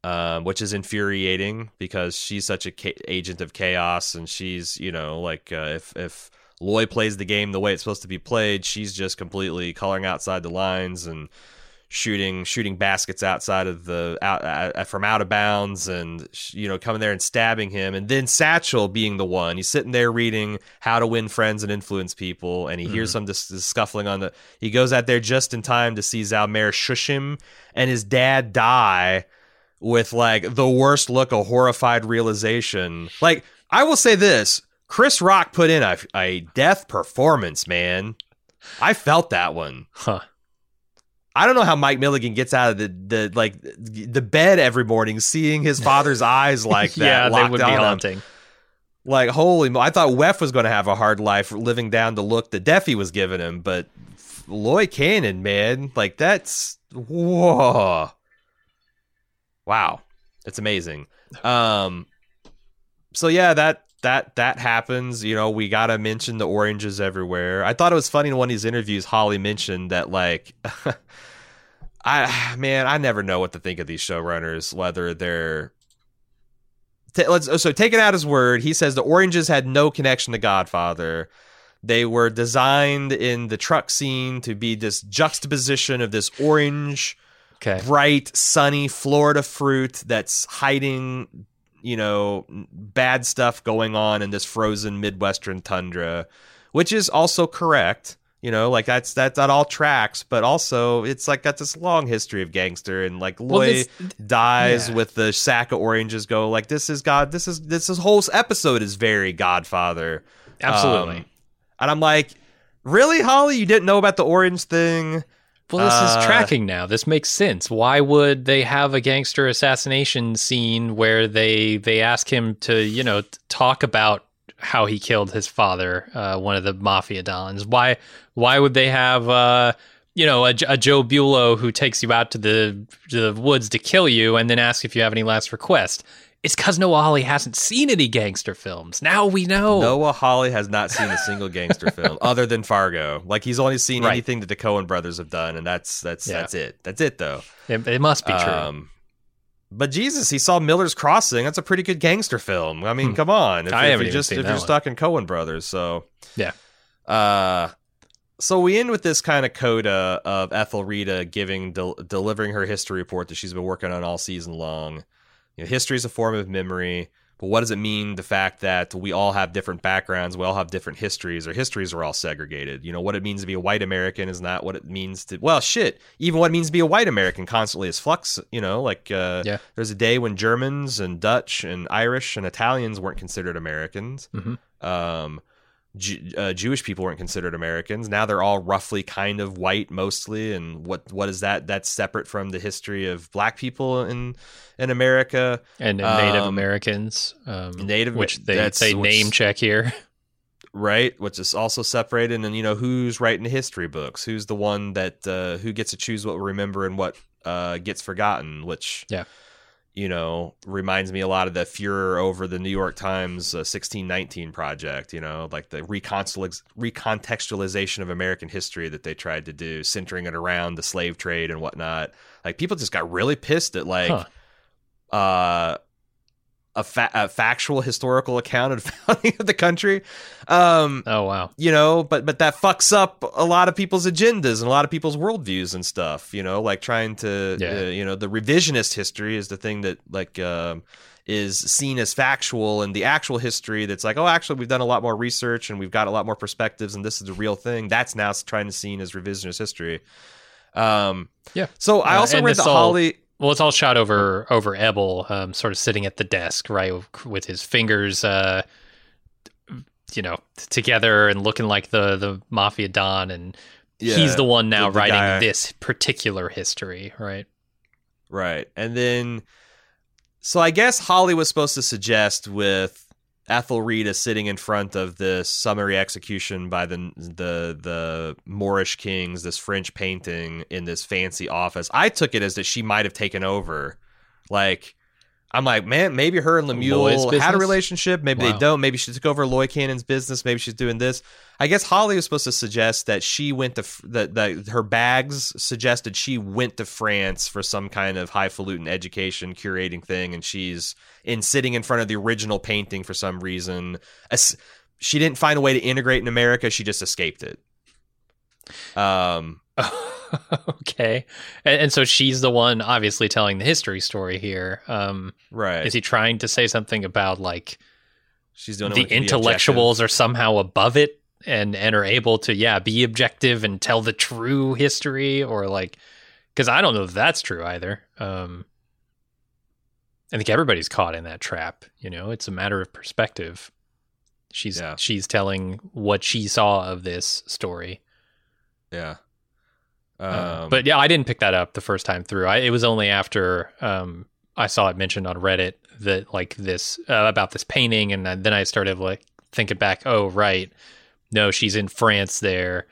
Speaker 2: um, which is infuriating because she's such a ca- agent of chaos, and she's you know like uh, if if Loy plays the game the way it's supposed to be played, she's just completely coloring outside the lines and shooting shooting baskets outside of the out uh, from out of bounds and you know coming there and stabbing him. And then Satchel being the one he's sitting there reading how to win friends and influence people and he hears some dis- dis- scuffling on the he goes out there just in time to see Zelmare shush him and his dad die with like the worst look of horrified realization. Like I will say this Chris Rock put in a, a death performance man I felt that one
Speaker 1: Huh.
Speaker 2: I don't know how Mike Milligan gets out of the, the like the bed every morning, seeing his father's eyes like that.
Speaker 1: yeah, they would be
Speaker 2: on him.
Speaker 1: haunting.
Speaker 2: Like holy, mo- I thought Weff was going to have a hard life living down the look that Deafy was giving him, but Loy Cannon, man, like that's whoa, wow, it's amazing. Um, so yeah, that that that happens. You know, we gotta mention the oranges everywhere. I thought it was funny in one of these interviews. Hawley mentioned that like. I man, I never know what to think of these showrunners. Whether they're t- let's so taking out his word, he says the oranges had no connection to Godfather. They were designed in the truck scene to be this juxtaposition of this orange,
Speaker 1: Okay.
Speaker 2: bright, sunny Florida fruit that's hiding, you know, bad stuff going on in this frozen Midwestern tundra, which is also correct. You know, like that's that that all tracks, but also it's like got this long history of gangster and like
Speaker 1: Well,
Speaker 2: Loy
Speaker 1: this-
Speaker 2: dies
Speaker 1: yeah.
Speaker 2: with the sack of oranges. Go like this is God. This is this is whole episode is very Godfather.
Speaker 1: Absolutely.
Speaker 2: Um, and I'm like, really, Hawley? You didn't know about the orange thing?
Speaker 1: Well, this
Speaker 2: Uh,
Speaker 1: is tracking now. This makes sense. Why would they have a gangster assassination scene where they they ask him to you know talk about how he killed his father, uh, one of the mafia dons? Why why would they have uh, you know a, a Joe Bulo who takes you out to the to the woods to kill you and then ask if you have any last request? It's because Noah Hawley hasn't seen any gangster films. Now we know.
Speaker 2: Noah Hawley has not seen a single gangster film other than Fargo. Like he's only seen
Speaker 1: Right.
Speaker 2: anything that the Coen brothers have done, and that's that's
Speaker 1: Yeah.
Speaker 2: that's it. That's it though.
Speaker 1: It, it must be true.
Speaker 2: Um, but Jesus, he saw Miller's Crossing. That's a pretty good gangster film. I mean,
Speaker 1: Hmm.
Speaker 2: come on. If,
Speaker 1: I
Speaker 2: if
Speaker 1: haven't
Speaker 2: just if you're
Speaker 1: one.
Speaker 2: stuck in Coen brothers, so
Speaker 1: Yeah.
Speaker 2: Uh, so we end with this kind of coda of Ethelrida giving del- delivering her history report that she's been working on all season long. You know, history is a form of memory, but what does it mean? The fact that we all have different backgrounds, we all have different histories. Our histories are all segregated. You know what it means to be a white American is not what it means to. Well, shit. Even what it means to be a white American constantly is flux. You know, like uh,
Speaker 1: Yeah.
Speaker 2: there's a day when Germans and Dutch and Irish and Italians weren't considered Americans.
Speaker 1: Mhm.
Speaker 2: Um, Ju- uh, Jewish people weren't considered Americans. Now they're all roughly kind of white mostly. And what what is that? That's separate from the history of black people in in America.
Speaker 1: and Native
Speaker 2: Um,
Speaker 1: Americans, um,
Speaker 2: Native-
Speaker 1: which they they name check here.
Speaker 2: right which is also separated and you know who's writing the history books who's the one that uh who gets to choose what we remember and what uh gets forgotten which
Speaker 1: Yeah.
Speaker 2: You know reminds me a lot of the furor over the new york times uh, 1619 project you know like the recontextualization of american history that they tried to do centering it around the slave trade and whatnot like people just got really pissed at like
Speaker 1: Huh.
Speaker 2: uh a, fa- a factual historical account of the founding of the country um
Speaker 1: Oh wow,
Speaker 2: you know but but that fucks up a lot of people's agendas and a lot of people's worldviews and stuff you know like trying to
Speaker 1: Yeah.
Speaker 2: uh, you know the revisionist history is the thing that like um is seen as factual and the actual history that's like oh actually we've done a lot more research and we've got a lot more perspectives and this is the real thing that's now trying to seen as revisionist history um
Speaker 1: Yeah.
Speaker 2: so i
Speaker 1: Uh,
Speaker 2: also read the
Speaker 1: all-
Speaker 2: Hawley
Speaker 1: Well, it's all shot over over Ebal, um, sort of sitting at the desk, right, with his fingers, uh, you know, together and looking like the the mafia don, and
Speaker 2: Yeah,
Speaker 1: he's the one now
Speaker 2: the- the
Speaker 1: writing
Speaker 2: guy-
Speaker 1: this particular history, right?
Speaker 2: Right. And then so I guess Hawley was supposed to suggest with Ethel is sitting in front of this summary execution by the the the Moorish kings, this French painting in this fancy office. I took it as that she might have taken over. Like I'm like, man, maybe her and Lemuel had a relationship. Maybe
Speaker 1: Wow.
Speaker 2: they don't. Maybe she took over Loy Cannon's business. Maybe she's doing this. I guess Hawley was supposed to suggest that she went to that that her bags suggested she went to France for some kind of highfalutin education curating thing, and she's in sitting in front of the original painting for some reason. She didn't find a way to integrate in America. She just escaped it. Um,
Speaker 1: okay, and, and so she's the one, obviously, telling the history story here. Um,
Speaker 2: right.
Speaker 1: is he trying to say something about like
Speaker 2: she's doing
Speaker 1: the intellectuals are somehow above it and and are able to yeah be objective and tell the true history or like because i don't know if that's true either um i think everybody's caught in that trap you know it's a matter of perspective she's
Speaker 2: Yeah.
Speaker 1: she's telling what she saw of this story
Speaker 2: Yeah. Um,
Speaker 1: but yeah i didn't pick that up the first time through. I, it was only after um i saw it mentioned on reddit that like this uh, about this painting and then i started like thinking back oh right no she's in france there.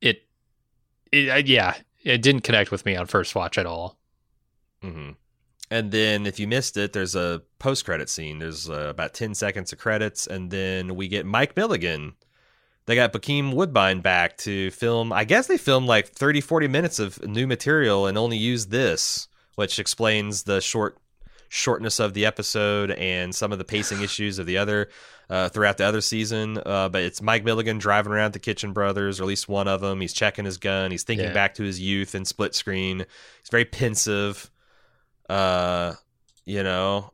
Speaker 1: It, it uh, yeah it didn't connect with me on first watch at all.
Speaker 2: Hmm And then if you missed it, there's a post credit scene. There's uh, about 10 seconds of credits, and then we get Mike Milligan they got Bokeem Woodbine back to film. I guess they filmed like 30, 40 minutes of new material and only used this, which explains the short shortness of the episode and some of the pacing issues of the other uh, throughout the other season. Uh, but it's Mike Milligan driving around the Kitchen Brothers, or at least one of them. He's checking his gun. He's thinking
Speaker 1: Yeah.
Speaker 2: back to his youth in split screen. He's very pensive. Uh, you know,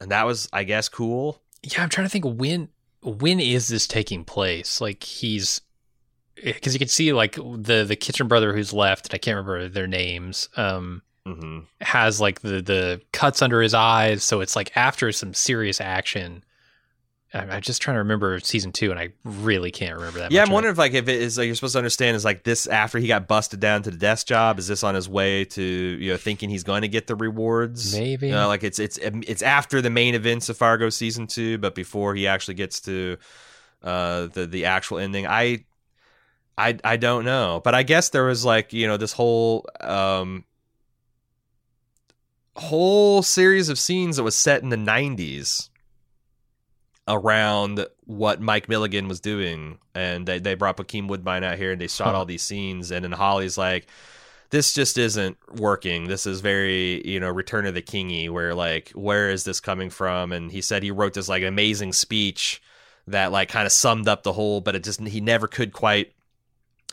Speaker 2: and that was, I guess, cool.
Speaker 1: Yeah, I'm trying to think when when is this taking place? Like he's because you can see like the the kitchen brother who's left, and I can't remember their names. Um,
Speaker 2: hmm
Speaker 1: has like the the cuts under his eyes, so it's like after some serious action. I'm just trying to remember season two, and I really can't remember that.
Speaker 2: Yeah, I'm wondering if like if it is like you're supposed to understand is like this after he got busted down to the desk job. Is this on his way to you know thinking he's going to get the rewards?
Speaker 1: Maybe.
Speaker 2: You know, like it's it's it's after the main events of Fargo season two, but before he actually gets to uh the the actual ending. I I I don't know, but I guess there was like you know this whole um whole series of scenes that was set in the 90s around what Mike Milligan was doing. And they, they brought Bokeem Woodbine out here and they shot
Speaker 1: Huh.
Speaker 2: all these scenes. And then Hawley's like, this just isn't working. This is very, you know, Return of the Kingy, where like, where is this coming from? And he said he wrote this like amazing speech that like kind of summed up the whole, but it just, he never could quite.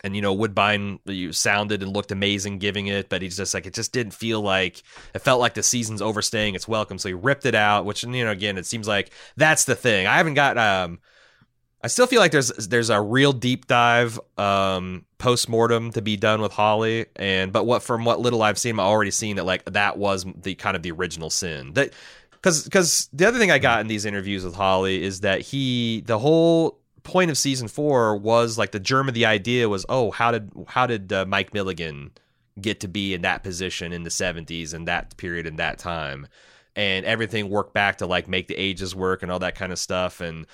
Speaker 2: And you know, Woodbine you sounded and looked amazing giving it, but he's just like it just didn't feel like it felt like the season's overstaying its welcome. So he ripped it out, which you know, again, it seems like that's the thing. I haven't got um I still feel like there's there's a real deep dive um post mortem to be done with Hawley and but what from what little I've seen I've already seen that like that was the kind of the original sin. That cuz cuz the other thing I got in these interviews with Hawley is that he the whole point of season 4 was like the germ of the idea was oh how did how did uh, Mike Milligan get to be in that position in the 70s and that period and that time and everything worked back to like make the ages work and all that kind of stuff and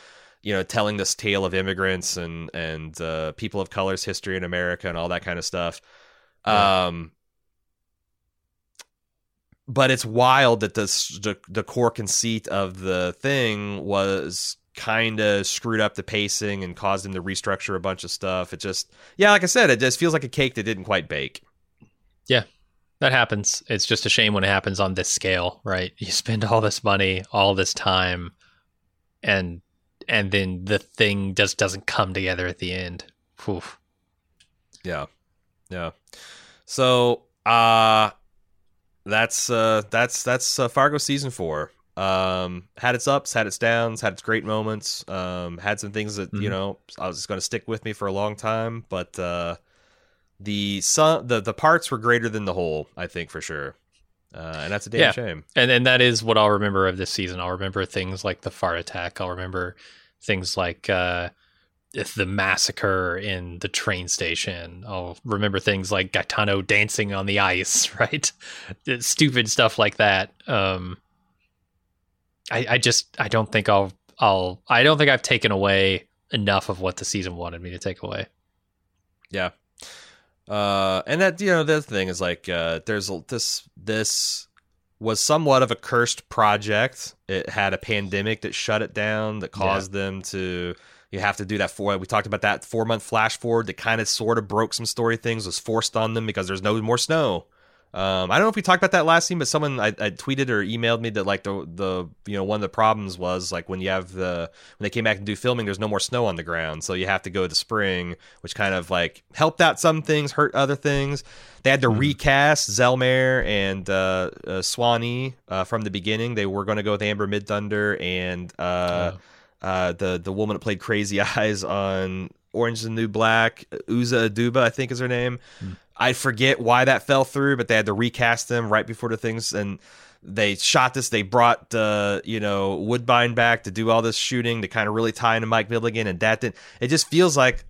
Speaker 2: you know telling this tale of immigrants and and uh, people of color's history in America and all that kind of stuff.
Speaker 1: Yeah.
Speaker 2: Um, but it's wild that this the, the core conceit of the thing was kind of screwed up the pacing and caused him to restructure a bunch of stuff. It just yeah, like I said, it just feels like a cake that didn't quite bake.
Speaker 1: Yeah, that happens. It's just a shame when it happens on this scale, right? You spend all this money, all this time, and and then the thing just doesn't come together at the end. Oof.
Speaker 2: Yeah. Yeah. So, uh that's uh that's that's uh, Fargo season 4. Um had its ups, had its downs, had its great moments, um had some things that, you
Speaker 1: Mhm.
Speaker 2: know, I was going to stick with me for a long time, but uh the some the the parts were greater than the whole, I think for sure. Uh and that's a damn
Speaker 1: Yeah.
Speaker 2: shame.
Speaker 1: And and that is what I'll remember of this season. I'll remember things like the far attack. I'll remember things like uh, the massacre in the train station. I'll remember things like Gaetano dancing on the ice, right? Stupid stuff like that. Um, I, I just I don't think I'll I'll I don't think I've taken away enough of what the season wanted me to take away.
Speaker 2: Yeah. Uh, and that you know the other thing is like uh, there's a- this this was somewhat of a cursed project. It had a pandemic that shut it down that caused them to you have to do that for we talked about that four month flash forward that kind of sort of broke some story things was forced on them because there's no more snow. Um, I don't know if we talked about that last scene, but someone I, I tweeted or emailed me that like the the you know one of the problems was like when you have the when they came back and do filming, there's no more snow on the ground, so you have to go to spring, which kind of like helped out some things, hurt other things. They had to
Speaker 1: Mhm.
Speaker 2: recast Zelmare and uh, uh, Swanee uh, from the beginning. They were going to go with Amber Midthunder and uh,
Speaker 1: Oh.
Speaker 2: uh, the the woman that played Crazy Eyes on Orange is the New Black, Uzo Aduba, I think is her name.
Speaker 1: Hmm.
Speaker 2: I forget why that fell through, but they had to recast them right before the things and they shot this. They brought uh, you know Woodbine back to do all this shooting to kind of really tie into Mike Milligan, and that didn't. It just feels like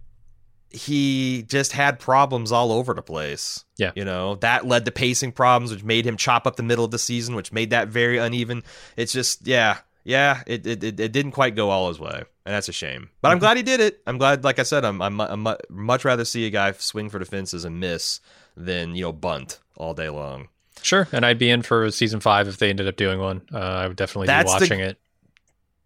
Speaker 2: he just had problems all over the place.
Speaker 1: Yeah.
Speaker 2: You know, that led to pacing problems, which made him chop up the middle of the season, which made that very uneven. It's just, yeah, yeah, it, it, it, didn't quite go all his way. And that's a shame. But I'm glad he did it. I'm glad, like I said, I'm, I'm, I'm much rather see a guy swing for the fences and miss than, you know, bunt all day long.
Speaker 1: Sure, and I'd be in for season five if they ended up doing one. Uh, I would definitely
Speaker 2: That's
Speaker 1: be
Speaker 2: the-
Speaker 1: watching it.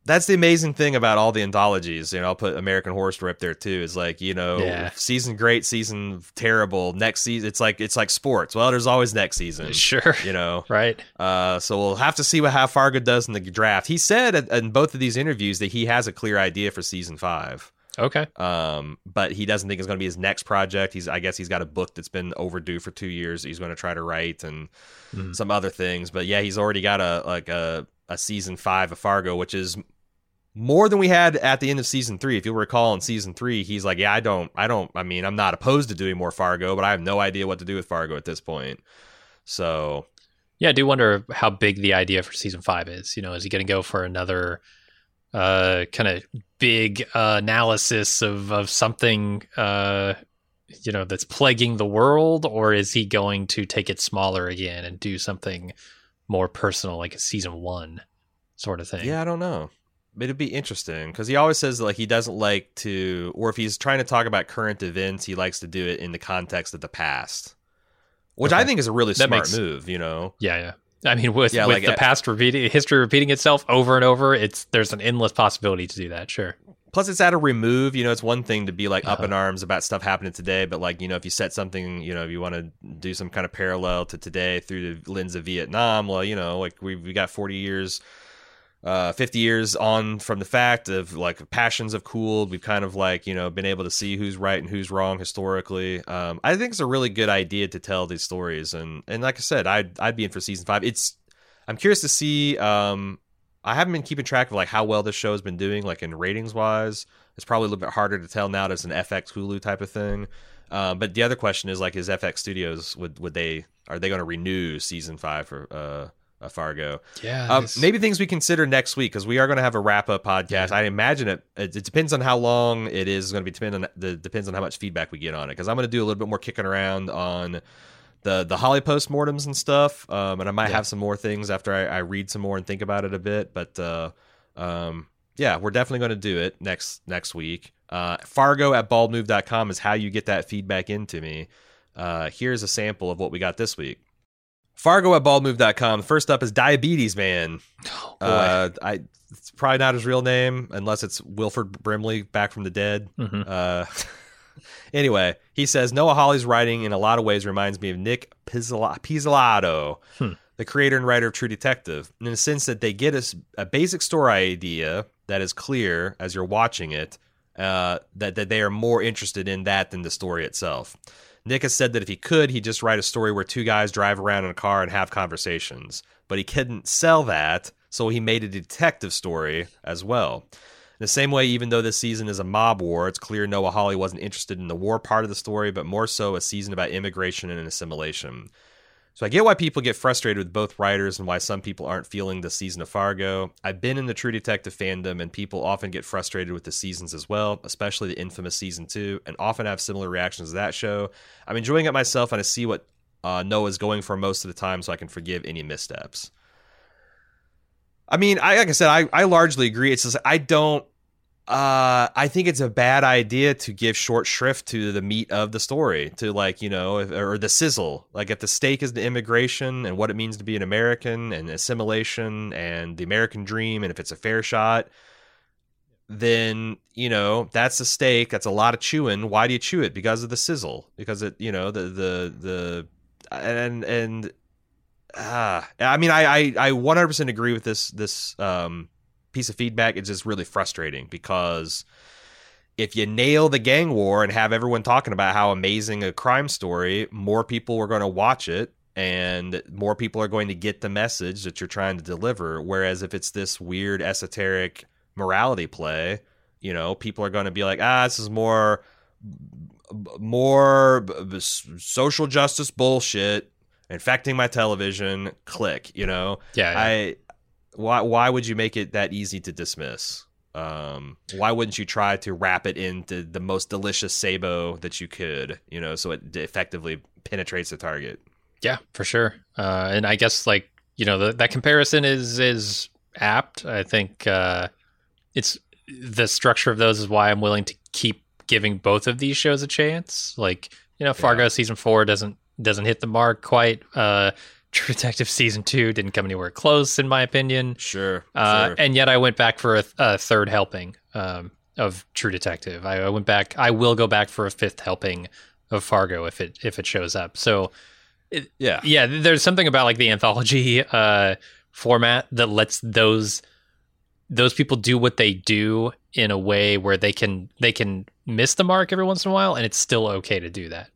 Speaker 2: That's the amazing thing about all the anthologies. You know, I'll put American Horror Story up there too. Is like you know,
Speaker 1: Yeah.
Speaker 2: season great, season terrible. Next season, it's like it's like sports. Well, there's always next season.
Speaker 1: Sure.
Speaker 2: You know,
Speaker 1: Right.
Speaker 2: uh, so we'll have to see what how Fargo does in the draft. He said in- both of these interviews that he has a clear idea for season five.
Speaker 1: Okay.
Speaker 2: Um, but he doesn't think it's going to be his next project. He's, I guess, he's got a book that's been overdue for two years. That he's going to try to write and
Speaker 1: Mhm.
Speaker 2: some other things. But yeah, he's already got a like a a season five of Fargo, which is more than we had at the end of season three. If you'll recall, in season three, he's like, "Yeah, I don't, I don't. I mean, I'm not opposed to doing more Fargo, but I have no idea what to do with Fargo at this point." So
Speaker 1: Yeah, I do wonder how big the idea for season five is. You know, is he going to go for another uh, kind of big uh, analysis of of something uh, you know that's plaguing the world, or is he going to take it smaller again and do something more personal, like a season one sort of thing?
Speaker 2: Yeah, I don't know. It'd be interesting because he always says like he doesn't like to, or if he's trying to talk about current events, he likes to do it in the context of the past, which I think is a really
Speaker 1: That
Speaker 2: smart
Speaker 1: makes-
Speaker 2: move. You know,
Speaker 1: yeah, yeah. I mean, with
Speaker 2: Yeah,
Speaker 1: with
Speaker 2: like,
Speaker 1: the past repeating history repeating itself over and over, it's there's an endless possibility to do that. Sure.
Speaker 2: plus it's at a remove. You know, it's one thing to be like up
Speaker 1: Uh-huh.
Speaker 2: in arms about stuff happening today, but like you know, if you set something, you know, if you want to do some kind of parallel to today through the lens of Vietnam, well, you know, like we we got forty years. Uh, 50 years on from the fact of like passions have cooled. We've kind of like, you know, been able to see who's right and who's wrong historically. Um, I think it's a really good idea to tell these stories. And, and like I said, I'd, I'd be in for season five. It's, I'm curious to see, um, I haven't been keeping track of like how well this show has been doing, like in ratings wise. It's probably a little bit harder to tell now that it's an FX Hulu type of thing. Um, but the other question is like, is FX Studios would would they are they going to renew season five for uh, uh Fargo?
Speaker 1: Yeah.
Speaker 2: Um, maybe things we consider next week because we are going to have a wrap up podcast. I imagine it, it. It depends on how long it is going to be. Depend on the depends on how much feedback we get on it. Because I'm going to do a little bit more kicking around on the the Hawley postmortems and stuff. Um, and I might
Speaker 1: Yeah.
Speaker 2: have some more things after I, I read some more and think about it a bit. But uh, um, yeah, we're definitely going to do it next next week. Uh, Fargo at baldmove.com is how you get that feedback into me. Uh, here's a sample of what we got this week. Fargo at baldmove.com. First up is Diabetes Man.
Speaker 1: Oh, boy.
Speaker 2: Uh, I it's probably not his real name unless it's Wilford Brimley back from the dead.
Speaker 1: Mhm.
Speaker 2: Uh, anyway, he says Noah Hawley's writing in a lot of ways reminds me of Nick Pizzola- Pizzolatto,
Speaker 1: Hmm.
Speaker 2: the creator and writer of True Detective, in the sense that they get us a basic story idea that is clear as you're watching it. Uh, that that they are more interested in that than the story itself. Nick has said that if he could, he'd just write a story where two guys drive around in a car and have conversations. But he couldn't sell that, so he made a detective story as well. In the same way, even though this season is a mob war, it's clear Noah Hawley wasn't interested in the war part of the story, but more so a season about immigration and assimilation. So I get why people get frustrated with both writers and why some people aren't feeling the season of Fargo. I've been in the True Detective fandom, and people often get frustrated with the seasons as well, especially the infamous season two, and often have similar reactions to that show. I'm enjoying it myself, and I see what uh, Noah's going for most of the time, so I can forgive any missteps. I mean, I like I said, I, I largely agree. It's just I don't. Uh, I think it's a bad idea to give short shrift to the meat of the story, to like you know, or the sizzle. Like if the stake is the immigration and what it means to be an American and assimilation and the American dream, and if it's a fair shot, then you know that's the stake. That's a lot of chewing. Why do you chew it? Because of the sizzle. Because it, you know, the the the and and ah, I mean, I I I 100% agree with this this um piece of feedback. It's just really frustrating because if you nail the gang war and have everyone talking about how amazing a crime story, more people are going to watch it and more people are going to get the message that you're trying to deliver. Whereas if it's this weird esoteric morality play, you know, people are going to be like, ah, this is more more social justice bullshit infecting my television click you know
Speaker 1: yeah. yeah.
Speaker 2: I why why would you make it that easy to dismiss? Um, why wouldn't you try to wrap it into the most delicious sabo that you could, you know, so it effectively penetrates the target?
Speaker 1: Yeah, for sure. Uh, and I guess like you know the, that comparison is is apt. I think uh, it's the structure of those is why I'm willing to keep giving both of these shows a chance. Like you know, Fargo season four doesn't doesn't hit the mark quite. Uh, True Detective season two didn't come anywhere close, in my opinion.
Speaker 2: Sure.
Speaker 1: Uh,
Speaker 2: sure.
Speaker 1: And yet, I went back for a, a third helping um, of True Detective. I, I went back. I will go back for a fifth helping of Fargo if it if it shows up. So
Speaker 2: yeah.
Speaker 1: yeah, there's something about like the anthology uh, format that lets those those people do what they do in a way where they can they can miss the mark every once in a while, and it's still okay to do that.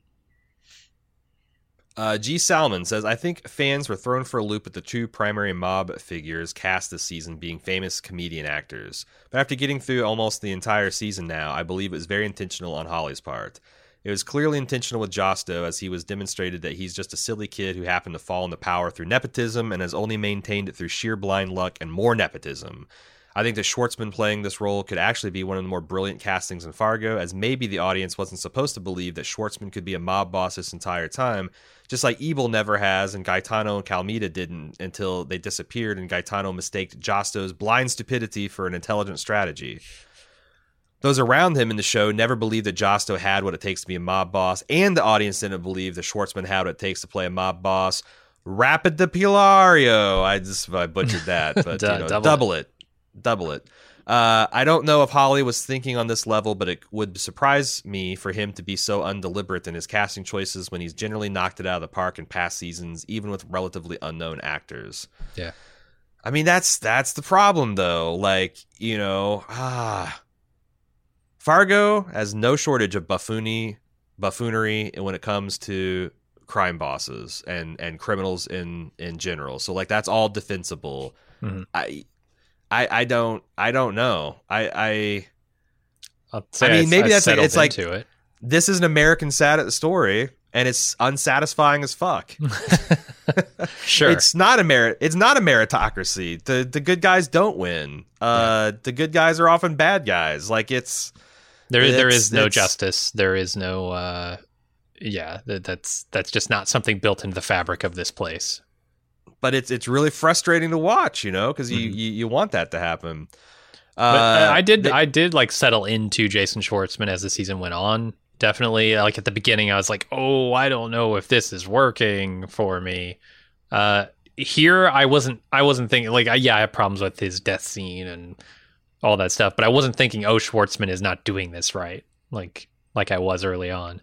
Speaker 2: Uh, G. Salmon says, I think fans were thrown for a loop at the two primary mob figures cast this season being famous comedian actors. But after getting through almost the entire season now, I believe it was very intentional on Hawley's part. It was clearly intentional with Josto, as he was demonstrated that he's just a silly kid who happened to fall into power through nepotism and has only maintained it through sheer blind luck and more nepotism. I think that Schwartzman playing this role could actually be one of the more brilliant castings in Fargo, as maybe the audience wasn't supposed to believe that Schwartzman could be a mob boss this entire time, just like Ebal never has, and Gaetano and Calamita didn't until they disappeared, and Gaetano mistaked Josto's blind stupidity for an intelligent strategy. Those around him in the show never believed that Josto had what it takes to be a mob boss, and the audience didn't believe that Schwartzman had what it takes to play a mob boss. Rapid the Pilario. I just I butchered that, but you know,
Speaker 1: double
Speaker 2: double, it. double it. Uh, I don't know if Hawley was thinking on this level, but it would surprise me for him to be so undeliberate in his casting choices when he's generally knocked it out of the park in past seasons, even with relatively unknown actors.
Speaker 1: Yeah.
Speaker 2: I mean that's that's the problem though. Like, you know, ah Fargo has no shortage of buffoony buffoonery when it comes to crime bosses and and criminals in in general. So like that's all defensible.
Speaker 1: Mhm.
Speaker 2: I I I don't I don't know. I I I mean, maybe that's like-
Speaker 1: settled
Speaker 2: it's like-
Speaker 1: it.
Speaker 2: this is an American sad story and it's unsatisfying as fuck.
Speaker 1: Sure.
Speaker 2: It's not a merit. It's not a meritocracy. The the good guys don't win. Uh, the good guys are often bad guys. Like it's
Speaker 1: There, there
Speaker 2: It's-
Speaker 1: is no justice. There is no, uh, yeah. That's that's just not something built into the fabric of this place.
Speaker 2: But it's it's really frustrating to watch, you know, because you,
Speaker 1: Mhm.
Speaker 2: you you want that to happen.
Speaker 1: But uh, I did,
Speaker 2: they-
Speaker 1: I did like settle into Jason Schwartzman as the season went on. Definitely, like at the beginning, I was like, "Oh, I don't know if this is working for me." Uh, here, I wasn't, I wasn't thinking like, I, yeah, I have problems with his death scene and all that stuff, but I wasn't thinking, "Oh, Schwartzman is not doing this right," like like I was early on.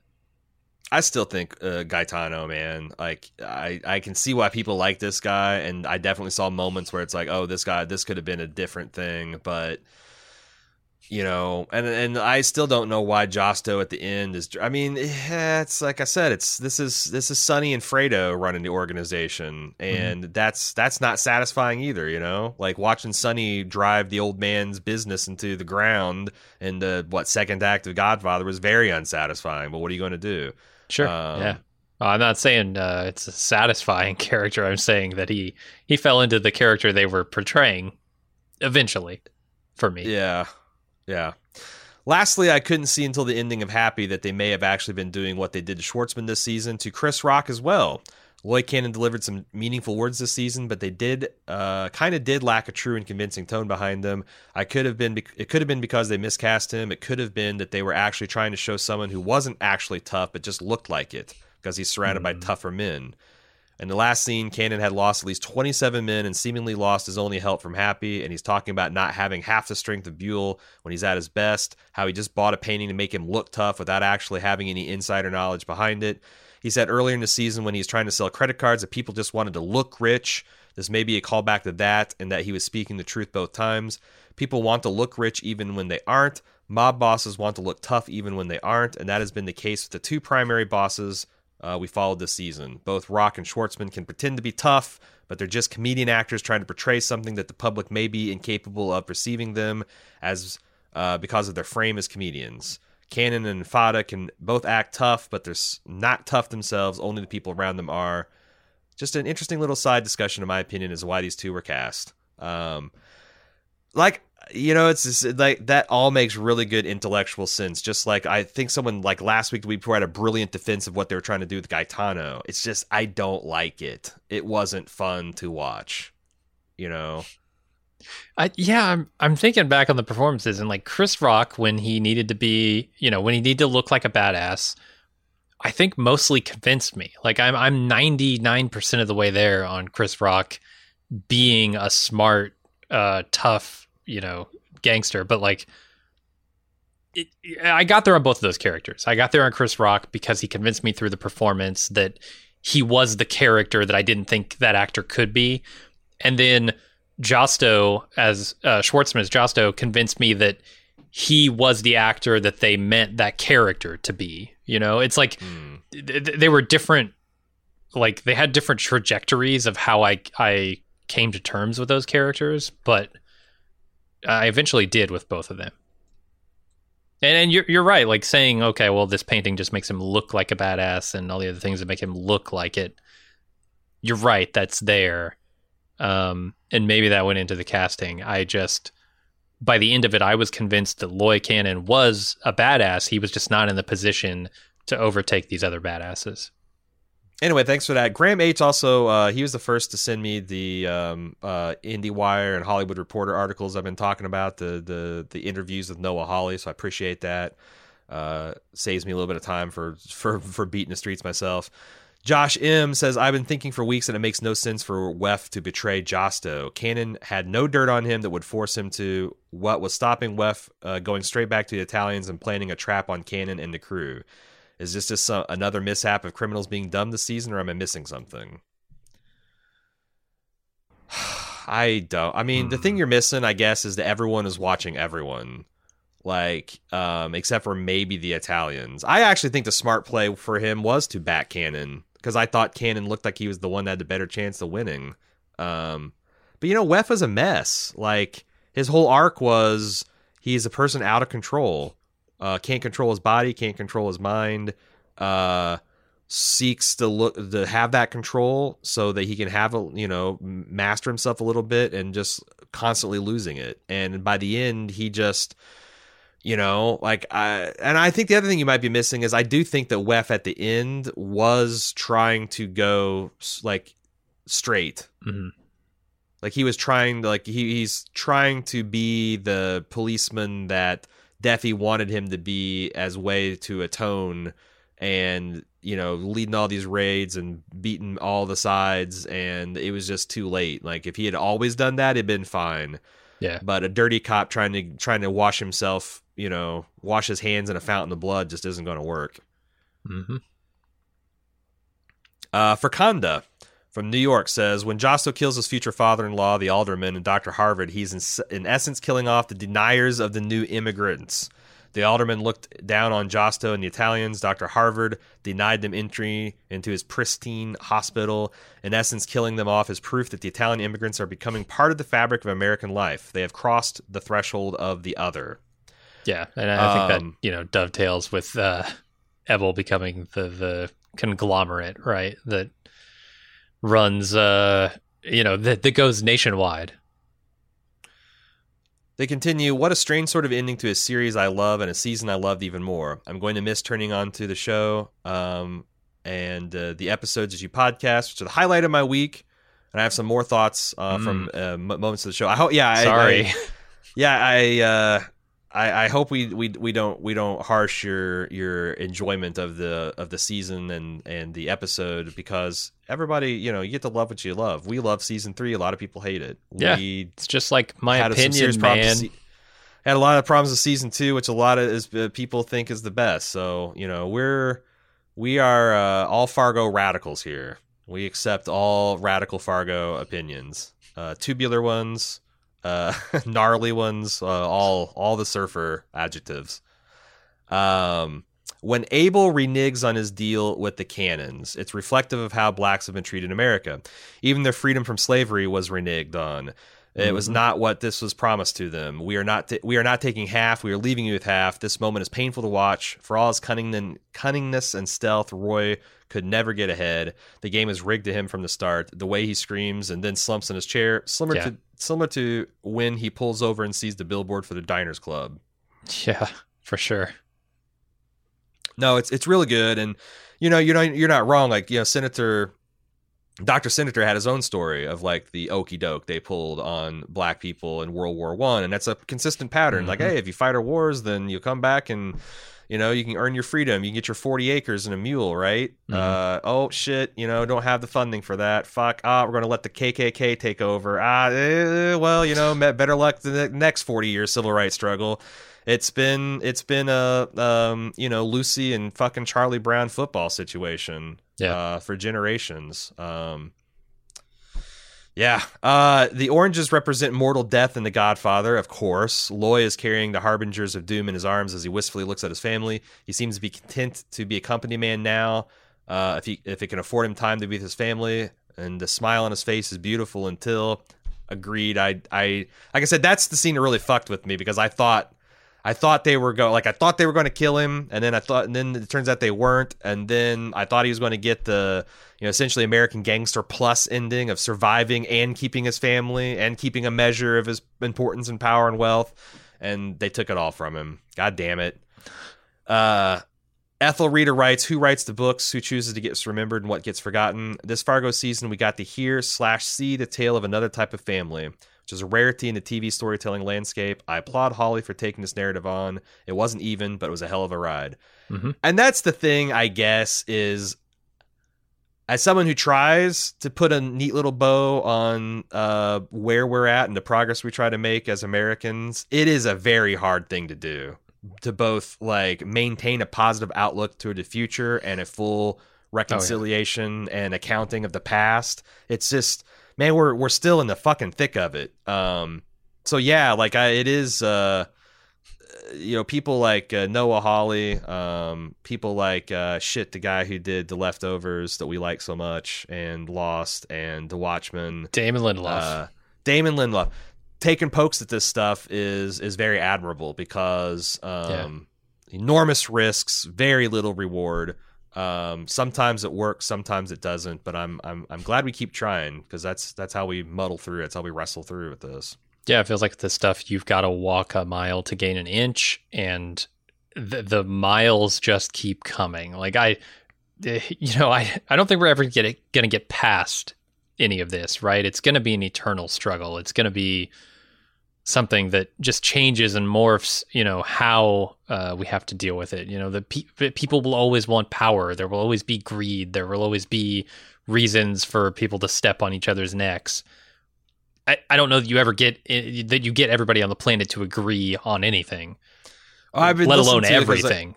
Speaker 2: I still think uh, Gaetano, man. Like I I can see why people like this guy, and I definitely saw moments where it's like, oh, this guy, this could have been a different thing, but. You know, and and I still don't know why Josto at the end is. I mean, eh, it's like I said, it's this is this is Sonny and Fredo running the organization, and that's that's not satisfying either. You know, like watching Sonny drive the old man's business into the ground in the what second act of Godfather was very unsatisfying. But what are you going to do?
Speaker 1: Sure.
Speaker 2: Um,
Speaker 1: yeah. I'm not saying uh, it's a satisfying character. I'm saying that he he fell into the character they were portraying eventually for me.
Speaker 2: Yeah. Yeah. Lastly, I couldn't see until the ending of Happy that they may have actually been doing what they did to Schwartzman this season to Chris Rock as well. Loy Cannon delivered some meaningful words this season, but they did uh, kind of did lack a true and convincing tone behind them. I could have been it could have been because they miscast him. It could have been that they were actually trying to show someone who wasn't actually tough but just looked like it because he's surrounded by
Speaker 1: Mhm.
Speaker 2: tougher men. In the last scene, Cannon had lost at least 27 men and seemingly lost his only help from Happy, and he's talking about not having half the strength of Buell when he's at his best, how he just bought a painting to make him look tough without actually having any insider knowledge behind it. He said earlier in the season when he was trying to sell credit cards that people just wanted to look rich. This may be a callback to that, and that he was speaking the truth both times. People want to look rich even when they aren't. Mob bosses want to look tough even when they aren't, and that has been the case with the two primary bosses uh, we followed this season. Both Rock and Schwartzman can pretend to be tough, but they're just comedian actors trying to portray something that the public may be incapable of perceiving them as uh, because of their frame as comedians. Cannon and Fadda can both act tough, but they're not tough themselves. Only the people around them are. Just an interesting little side discussion, in my opinion, is why these two were cast. Um, like you know, it's just, like that all makes really good intellectual sense. Just like I think someone like last week, week before had a brilliant defense of what they were trying to do with Gaetano. It's just I don't like it. It wasn't fun to watch. You know,
Speaker 1: I, yeah, I'm I'm thinking back on the performances and like Chris Rock when he needed to be, you know, when he needed to look like a badass I think mostly convinced me. Like I'm I'm 99% of the way there on Chris Rock being a smart, uh, tough, you know, gangster. But like, it, I got there on both of those characters. I got there on Chris Rock because he convinced me through the performance that he was the character that I didn't think that actor could be. And then Josto as uh, Schwartzman as Josto convinced me that he was the actor that they meant that character to be. You know, it's like mm. th- they were different. Like they had different trajectories of how I I came to terms with those characters, but I eventually did with both of them. And, and you're you're right, like saying, okay, well, this painting just makes him look like a badass, and all the other things that make him look like it. You're right, that's there, um, and maybe that went into the casting. I just by the end of it, I was convinced that Loy Cannon was a badass. He was just not in the position to overtake these other badasses.
Speaker 2: Anyway, thanks for that. Graham H. also uh, he was the first to send me the um, uh, IndieWire and Hollywood Reporter articles I've been talking about the the the interviews with Noah Hawley. So I appreciate that. Uh, saves me a little bit of time for for for beating the streets myself. Josh M says, I've been thinking for weeks and it makes no sense for Weff to betray Josto. Cannon had no dirt on him that would force him to. What was stopping Weff uh, going straight back to the Italians and planning a trap on Cannon and the crew? Is this just another mishap of criminals being dumb this season or am I missing something? I don't. I mean, the thing hmm. you're missing, I guess, is that everyone is watching everyone like um except for maybe the Italians. I actually think the smart play for him was to back Cannon because I thought Cannon looked like he was the one that had the better chance of winning. Um, but you know, Weff was a mess. Like his whole arc was he's a person out of control, uh, can't control his body, can't control his mind, uh, seeks to look to have that control so that he can have a you know master himself a little bit and just constantly losing it. And by the end, he just you know, like I and I think the other thing you might be missing is I do think that Weff at the end was trying to go like straight. Mm-hmm. Like he was trying to like he, he's trying to be the policeman that Deafy wanted him to be as way to atone and you know leading all these raids and beating all the sides and it was just too late like if he had always done that it'd been fine
Speaker 1: yeah
Speaker 2: but a dirty cop trying to trying to wash himself you know, wash his hands in a fountain of blood just isn't going to work.
Speaker 1: Mm-hmm.
Speaker 2: Uh, Fakanda from New York says when Josto kills his future father-in-law, the alderman, and Dr. Harvard, he's in, in essence killing off the deniers of the new immigrants. The alderman looked down on Josto and the Italians. Dr. Harvard denied them entry into his pristine hospital, in essence, killing them off as proof that the Italian immigrants are becoming part of the fabric of American life. They have crossed the threshold of the other.
Speaker 1: Yeah, and I think um, that you know dovetails with uh, Ebal becoming the the conglomerate, right? That runs, uh, you know, that that goes nationwide.
Speaker 2: They continue, what a strange sort of ending to a series I love and a season I loved even more. I'm going to miss turning on to the show um, and uh, the episodes as you podcast, which are the highlight of my week. And I have some more thoughts uh, mm. from uh, moments of the show. I hope, yeah,
Speaker 1: sorry.
Speaker 2: I, I, yeah, I, uh, I, I hope we, we we don't we don't harsh your your enjoyment of the of the season and and the episode because everybody you know you get to love what you love. We love season three. A lot of people hate it.
Speaker 1: Yeah,
Speaker 2: we
Speaker 1: it's just like my opinion, man. Se-
Speaker 2: had a lot of problems with season two, which a lot of is, uh, people think is the best. So you know we're we are uh, all Fargo radicals here. We accept all radical Fargo opinions, uh, tubular ones uh, gnarly ones, uh, all all the surfer adjectives. Um, when Abel reneges on his deal with the cannons, it's reflective of how blacks have been treated in America. Even their freedom from slavery was reneged on. It mm-hmm. was not what this was promised to them. We are not t- we are not taking half. We are leaving you with half. This moment is painful to watch. For all his cunning and, cunningness and stealth, Loy could never get ahead. The game is rigged to him from the start. The way he screams and then slumps in his chair, similar yeah. to similar to when he pulls over and sees the billboard for the Diners Club.
Speaker 1: Yeah, for sure.
Speaker 2: No, it's it's really good, and you know you're not you're not wrong. Like you know, Senator Dr. Senator had his own story of like the okey doke they pulled on black people in World War One, and that's a consistent pattern. Mm-hmm. Like, hey, if you fight our wars, then you come back and You know, you can earn your freedom. You can get your 40 acres and a mule, right?
Speaker 1: Mhm.
Speaker 2: Uh, oh, shit. You know, don't have the funding for that. Fuck. Ah, we're going to let the KKK take over. Ah, eh, well, you know, better luck the next 40 year civil rights struggle. It's been, it's been a, um, you know, Lucy and fucking Charlie Brown football situation
Speaker 1: Yeah.
Speaker 2: uh, for generations. Um, yeah. Uh, the oranges represent mortal death in The Godfather, of course. Loy is carrying the harbingers of doom in his arms as he wistfully looks at his family. He seems to be content to be a company man now. Uh, if he if it can afford him time to be with his family, and the smile on his face is beautiful until agreed. I I like I said, that's the scene that really fucked with me because I thought I thought they were go like I thought they were going to kill him, and then I thought, and then it turns out they weren't, and then I thought he was going to get the you know essentially American Gangster plus ending of surviving and keeping his family and keeping a measure of his importance and power and wealth, and they took it all from him. God damn it. Uh, Ethelrida writes, "Who writes the books? Who chooses to get remembered and what gets forgotten?" This Fargo season, we got to hear slash see the tale of another type of family which is a rarity in the TV storytelling landscape. I applaud Hawley for taking this narrative on. It wasn't even, but it was a hell of a ride.
Speaker 1: Mhm.
Speaker 2: And that's the thing, I guess, is as someone who tries to put a neat little bow on uh, where we're at and the progress we try to make as Americans, it is a very hard thing to do. To both like maintain a positive outlook to the future and a full reconciliation and accounting of the past. It's just man, we're we're still in the fucking thick of it. Um, so yeah, like I, it is. Uh, you know, people like uh, Noah Hawley, um, people like uh, shit, the guy who did the leftovers that we like so much, and Lost, and The Watchmen.
Speaker 1: Damon Lindelof.
Speaker 2: Uh, Damon Lindelof taking pokes at this stuff is is very admirable because um, enormous risks, very little reward. Um, sometimes it works, sometimes it doesn't. But I'm I'm I'm glad we keep trying because that's that's how we muddle through. That's how we wrestle through with this.
Speaker 1: yeah, it feels like the stuff you've got to walk a mile to gain an inch, and the, the miles just keep coming. Like I, you know, I I don't think we're ever get going to get past any of this, right? It's going to be an eternal struggle. It's going to be something that just changes and morphs, you know, how uh, we have to deal with it. You know, the pe- people will always want power. There will always be greed. There will always be reasons for people to step on each other's necks. I, I don't know that you ever get eh, that you get everybody on the planet to agree on anything,
Speaker 2: Oh,
Speaker 1: let alone
Speaker 2: to it 'cause,
Speaker 1: everything.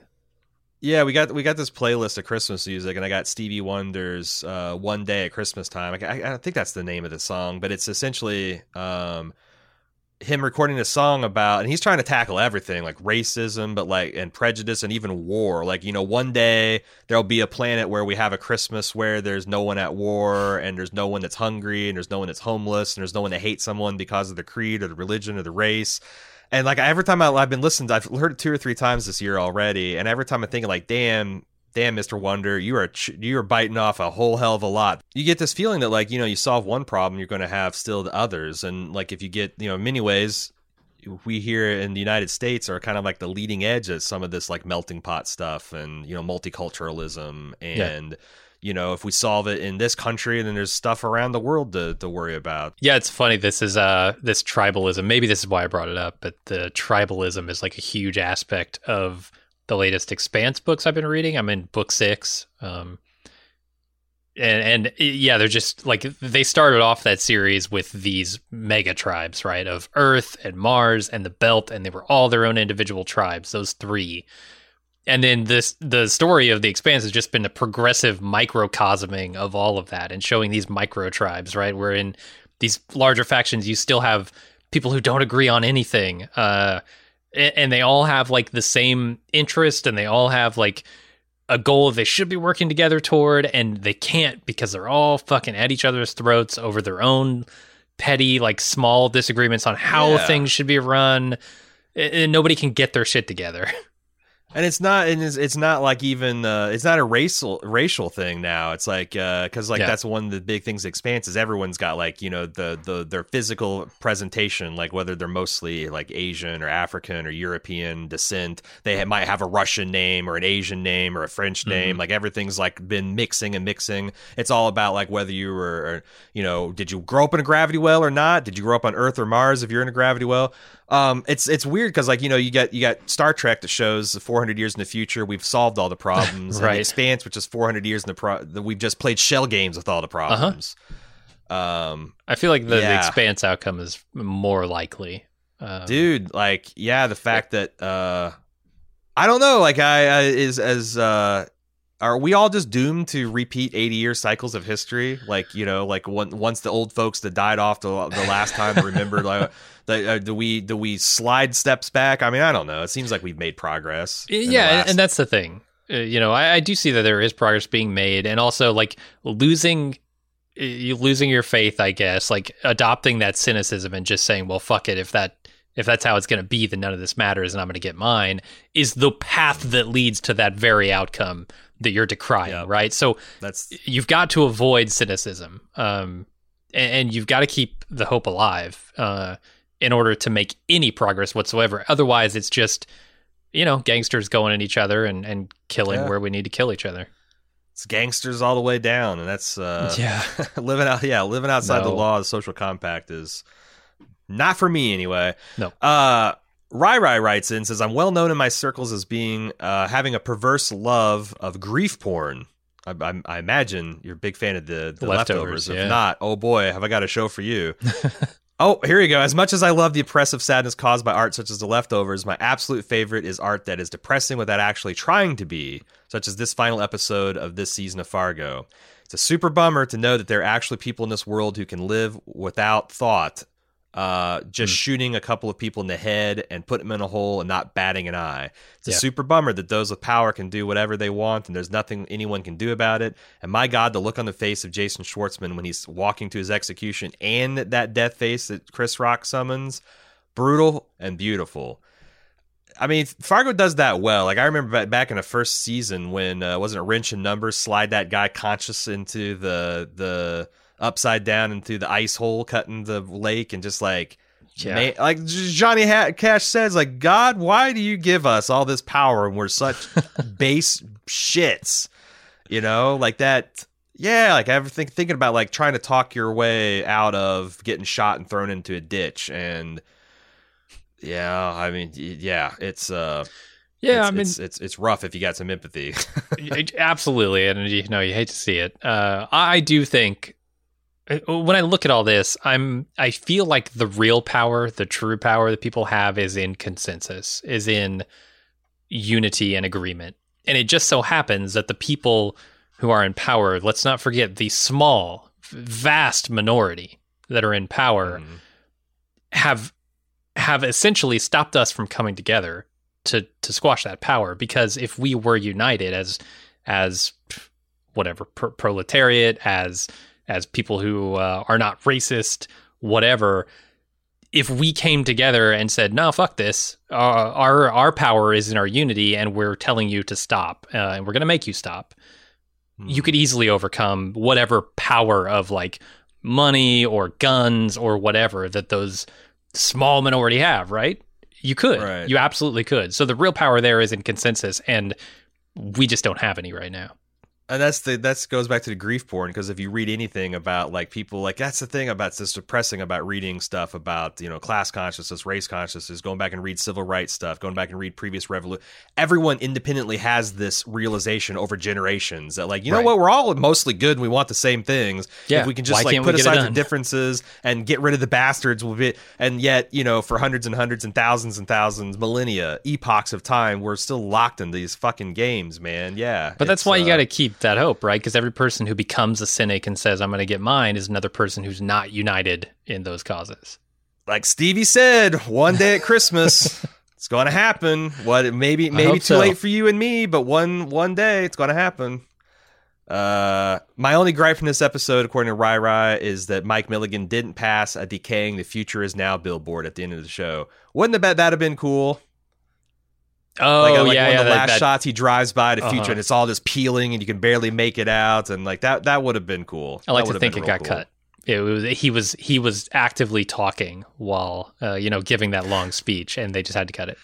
Speaker 2: Yeah, we got we got this playlist of Christmas music, and I got Stevie Wonder's uh, "One Day at Christmas Time." I, I, I think that's the name of the song, but it's essentially um, him recording a song about, and he's trying to tackle everything like racism, but like and prejudice, and even war. Like you know, one day there'll be a planet where we have a Christmas where there's no one at war, and there's no one that's hungry, and there's no one that's homeless, and there's no one that hates someone because of the creed or the religion or the race. And like every time I, I've been listening, to, I've heard it two or three times this year already. And every time I'm thinking like, damn, damn, Mister Wonder, you are ch- you are biting off a whole hell of a lot. You get this feeling that like you know you solve one problem, you're going to have still the others. And like if you get you know in many ways, we here in the United States are kind of like the leading edge of some of this like melting pot stuff and you know multiculturalism and. You know, if we solve it in this country, then there's stuff around the world to, to worry about.
Speaker 1: Yeah, it's funny. This is uh this tribalism. Maybe this is why I brought it up, but the tribalism is like a huge aspect of the latest Expanse books I've been reading. I'm in book six. Um, and and yeah, they're just like they started off that series with these mega tribes, right? Of Earth and Mars and the Belt, and they were all their own individual tribes. Those three. And then this the story of the expanse has just been a progressive microcosming of all of that and showing these micro tribes, right? Where in these larger factions you still have people who don't agree on anything. Uh and they all have like the same interest and they all have like a goal they should be working together toward and they can't because they're all fucking at each other's throats over their own petty like small disagreements on how
Speaker 2: Yeah.
Speaker 1: things should be run and nobody can get their shit together
Speaker 2: And it's not, and it's, it's not like even, uh, it's not a racial racial thing now. It's like, uh, cause like
Speaker 1: Yeah.
Speaker 2: that's one of the big things. Expanse is everyone's got like you know the the their physical presentation, like whether they're mostly like Asian or African or European descent. They ha- might have a Russian name or an Asian name or a French name. Like everything's like been mixing and mixing. It's all about like whether you were, or, you know, did you grow up in a gravity well or not? Did you grow up on Earth or Mars? If you're in a gravity well, Um, it's it's weird because like you know you got you got Star Trek that shows 400 years in the future we've solved all the problems, and
Speaker 1: Right.
Speaker 2: the Expanse which is 400 years in the pro that we've just played shell games with all the problems. Um,
Speaker 1: I feel like the, the expanse outcome is more likely. Um,
Speaker 2: dude, like yeah, the fact that uh, I don't know, like I, I is as uh. Are we all just doomed to repeat 80 year cycles of history? Like, you know, like one, once the old folks that died off the, the last time remember, like, the, uh, do we do we slide steps back? I mean, I don't know. It seems like we've made progress.
Speaker 1: yeah and-
Speaker 2: last-
Speaker 1: and that's the thing uh, you know I, I do see that there is progress being made and also like losing you losing your faith i guess like adopting that cynicism and just saying well fuck it if that if that's how it's going to be then none of this matters and i'm going to get mine is the path that leads to that very outcome that you're decrying
Speaker 2: Yeah.
Speaker 1: right so
Speaker 2: that's
Speaker 1: you've got to avoid cynicism um, and, and you've got to keep the hope alive uh, in order to make any progress whatsoever otherwise it's just you know gangsters going at each other and, and killing
Speaker 2: Yeah.
Speaker 1: where we need to kill each other
Speaker 2: it's gangsters all the way down, and that's uh,
Speaker 1: yeah
Speaker 2: living out. Yeah, living outside the
Speaker 1: No.
Speaker 2: law, the social compact is not for me anyway.
Speaker 1: No.
Speaker 2: Uh, Rai Rai writes in says I'm well known in my circles as being uh, having a perverse love of grief porn. I, I, I imagine you're a big fan of the, the
Speaker 1: Leftovers,
Speaker 2: leftovers. If
Speaker 1: yeah.
Speaker 2: not, oh boy, have I got a show for you. Oh, here you go. As much as I love the oppressive sadness caused by art such as The Leftovers, my absolute favorite is art that is depressing without actually trying to be, such as this final episode of this season of Fargo. It's a super bummer to know that there are actually people in this world who can live without thought, uh, just shooting a couple of people in the head and putting them in a hole and not batting an eye. It's a super bummer that those with power can do whatever they want and there's nothing anyone can do about it. And my God, the look on the face of Jason Schwartzman when he's walking to his execution and that death face that Chris Rock summons, brutal and beautiful. I mean, Fargo does that well. Like I remember back in the first season when uh, wasn't it Wrench and Numbers slide that guy conscious into the the upside down into the ice hole, cutting the lake, and just like
Speaker 1: Yeah.
Speaker 2: Man, like Johnny Cash says, like God, why do you give us all this power and we're such base shits? You know, like that. Yeah, like I ever think thinking about like trying to talk your way out of getting shot and thrown into a ditch, and yeah, I mean, yeah, it's uh,
Speaker 1: yeah
Speaker 2: it's,
Speaker 1: i mean
Speaker 2: it's, it's it's rough if you got some empathy.
Speaker 1: absolutely and you know you hate to see it uh, i do think when i look at all this i'm i feel like the real power the true power that people have is in consensus is in unity and agreement and it just so happens that the people who are in power let's not forget the small vast minority that are in power
Speaker 2: Mhm.
Speaker 1: have have essentially stopped us from coming together to to squash that power because if we were united as as whatever pr- proletariat as as people who uh, are not racist whatever if we came together and said no fuck this uh, our our power is in our unity and we're telling you to stop uh, and we're going to make you stop you could easily overcome whatever power of like money or guns or whatever that those small minority have, right? You could.
Speaker 2: Right.
Speaker 1: You absolutely could. So the real power there is in consensus and we just don't have any right now.
Speaker 2: And that's the that's goes back to the grief porn because if you read anything about like people like that's the thing about this depressing about reading stuff about you know class consciousness race consciousness going back and read civil rights stuff going back and read previous revolution everyone independently has this realization over generations that like you know
Speaker 1: Right.
Speaker 2: what? We're all mostly good and we want the same things.
Speaker 1: Yeah.
Speaker 2: if we can just
Speaker 1: Why
Speaker 2: like put
Speaker 1: we get it
Speaker 2: aside the differences and get rid of the bastards will be and yet you know for hundreds and hundreds and thousands and thousands millennia epochs of time we're still locked in these fucking games man. Yeah.
Speaker 1: But that's why you
Speaker 2: uh,
Speaker 1: got to keep that hope, right? Because every person who becomes a cynic and says, I'm going to get mine is another person who's not united in those causes.
Speaker 2: like Stevie said, one day at Christmas, it's going to happen. What maybe maybe too
Speaker 1: so.
Speaker 2: late for you and me, but one one day it's going to happen. Uh, my only gripe from this episode, according to Rai Rai, is that Mike Milligan didn't pass a decaying "The Future Is Now" billboard at the end of the show. Wouldn't have bet that have been cool?
Speaker 1: Oh,
Speaker 2: like, like
Speaker 1: yeah,
Speaker 2: one
Speaker 1: yeah.
Speaker 2: of the
Speaker 1: that-
Speaker 2: last
Speaker 1: that-
Speaker 2: shots, he drives by the future
Speaker 1: Uh-huh.
Speaker 2: and it's all just peeling and you can barely make it out, and like that that would have been cool.
Speaker 1: I like to think it got
Speaker 2: cool.
Speaker 1: cut. It was he was he was actively talking while uh, you know giving that long speech, and they just had to cut it.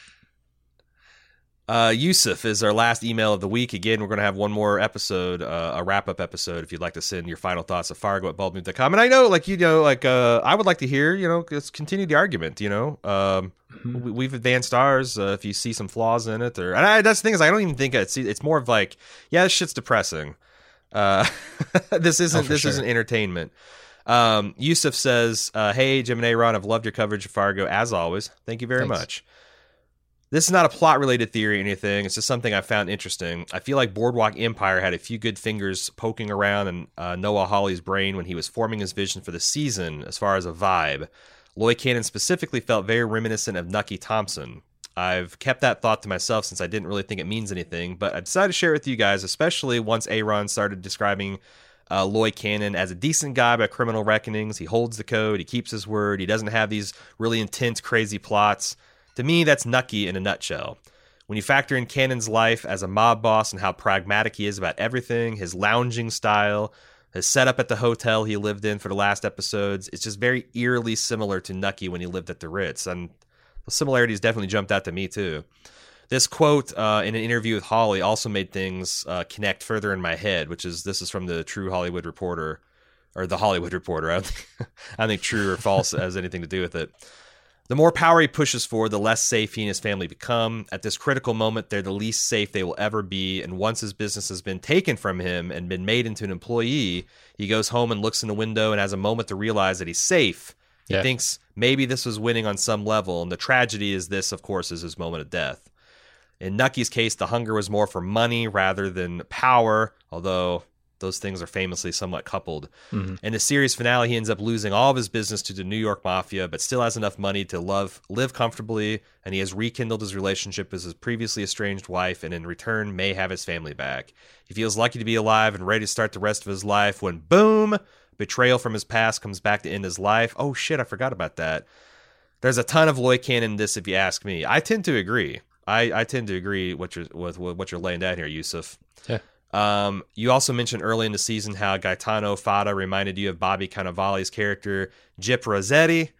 Speaker 2: Uh, Yusuf is our last email of the week. Again, we're going to have one more episode, uh, a wrap up episode. If you'd like to send your final thoughts of Fargo at baldmove.com. And I know, like, you know, like, uh, I would like to hear, you know, let's continue the argument, you know. Um,
Speaker 1: Mhm.
Speaker 2: we- we've advanced ours. Uh, if you see some flaws in it, or and I, that's the thing is, I don't even think it's it's more of like, yeah, this shit's depressing. Uh, this isn't
Speaker 1: Oh,
Speaker 2: this
Speaker 1: sure.
Speaker 2: isn't entertainment. Um, Yusuf says, uh, "Hey, Jim and Aaron, I've loved your coverage of Fargo as always. Thank you very
Speaker 1: Thanks.
Speaker 2: much." This is not a plot related theory or anything. It's just something I found interesting. I feel like Boardwalk Empire had a few good fingers poking around in uh, Noah Hawley's brain when he was forming his vision for the season as far as a vibe. Loy Cannon specifically felt very reminiscent of Nucky Thompson. I've kept that thought to myself since I didn't really think it means anything, but I decided to share it with you guys, especially once Aaron started describing uh, Loy Cannon as a decent guy by criminal reckonings. He holds the code, he keeps his word, he doesn't have these really intense, crazy plots. To me, that's Nucky in a nutshell. When you factor in Cannon's life as a mob boss and how pragmatic he is about everything, his lounging style, his setup at the hotel he lived in for the last episodes, it's just very eerily similar to Nucky when he lived at the Ritz. And the similarities definitely jumped out to me too. This quote uh, in an interview with Hawley also made things uh, connect further in my head, which is this is from the True Hollywood Reporter, or the Hollywood Reporter. I don't think, I don't think true or false has anything to do with it. The more power he pushes for, the less safe he and his family become. At this critical moment, they're the least safe they will ever be. And once his business has been taken from him and been made into an employee, he goes home and looks in the window and has a moment to realize that he's safe. He
Speaker 1: Yeah.
Speaker 2: thinks maybe this was winning on some level. And the tragedy is this, of course, is his moment of death. In Nucky's case, the hunger was more for money rather than power, although those things are famously somewhat coupled.
Speaker 1: Mhm.
Speaker 2: In the series finale, he ends up losing all of his business to the New York Mafia, but still has enough money to love, live comfortably, and he has rekindled his relationship with his previously estranged wife, and in return may have his family back. He feels lucky to be alive and ready to start the rest of his life when, boom, betrayal from his past comes back to end his life. Oh shit, I forgot about that. There's a ton of Loy Cannon in this, if you ask me. I tend to agree. I, I tend to agree what you're, with, with what you're laying down here, Yusuf.
Speaker 1: Yeah.
Speaker 2: Um, you also mentioned early in the season how Gaetano Fadda reminded you of Bobby Cannavale's character Gyp Rosetti.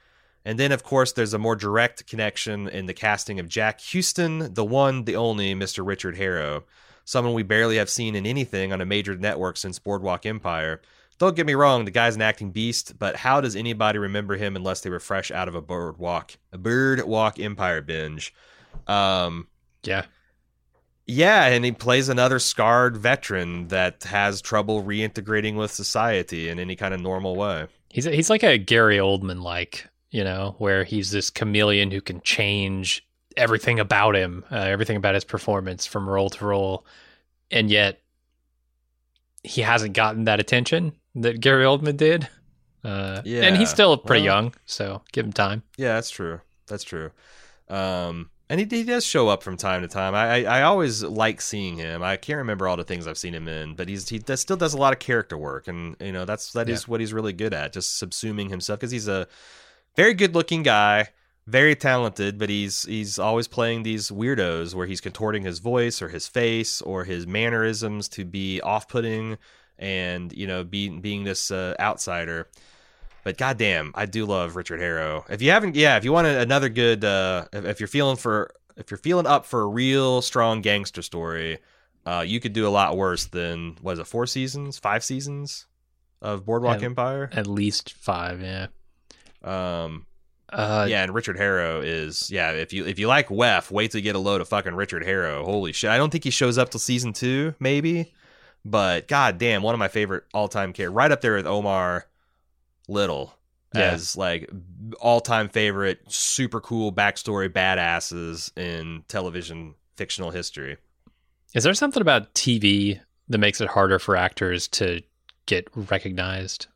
Speaker 2: And then, of course, there's a more direct connection in the casting of Jack Huston, the one, the only Mr. Richard Harrow, someone we barely have seen in anything on a major network since Boardwalk Empire. Don't get me wrong, the guy's an acting beast, but how does anybody remember him unless they were fresh out of a Boardwalk, a Birdwalk Empire binge? Um,
Speaker 1: Yeah.
Speaker 2: Yeah, and he plays another scarred veteran that has trouble reintegrating with society in any kind of normal way.
Speaker 1: He's he's like a Gary Oldman like, you know, where he's this chameleon who can change everything about him, uh, everything about his performance from role to role, and yet he hasn't gotten that attention that Gary Oldman did. Uh, and he's still pretty
Speaker 2: well-
Speaker 1: young, so give him time.
Speaker 2: Yeah, that's true. That's true. Um, and he, he does show up from time to time. I, I I always like seeing him. I can't remember all the things I've seen him in, but he's he does, still does a lot of character work, and you know that's that is
Speaker 1: Yeah.
Speaker 2: what he's really good at, just subsuming himself because he's a very good looking guy, very talented, but he's he's always playing these weirdos where he's contorting his voice or his face or his mannerisms to be off putting, and you know being being this uh, outsider. But goddamn, I do love Richard Harrow. If you haven't, yeah, if you want another good, uh, if, if you're feeling for, if you're feeling up for a real strong gangster story, uh, you could do a lot worse than what is it, four seasons, five seasons of Boardwalk
Speaker 1: Yeah.
Speaker 2: Empire.
Speaker 1: At least five, yeah.
Speaker 2: Um,
Speaker 1: Uh,
Speaker 2: yeah, and Richard Harrow is yeah. If you if you like Weff, wait to get a load of fucking Richard Harrow. Holy shit! I don't think he shows up till season two, maybe. But goddamn, one of my favorite all time characters, right up there with Omar Little
Speaker 1: Yeah.
Speaker 2: as like all time favorite, super cool backstory badasses in television fictional history.
Speaker 1: Is there something about TV that makes it harder for actors to get recognized?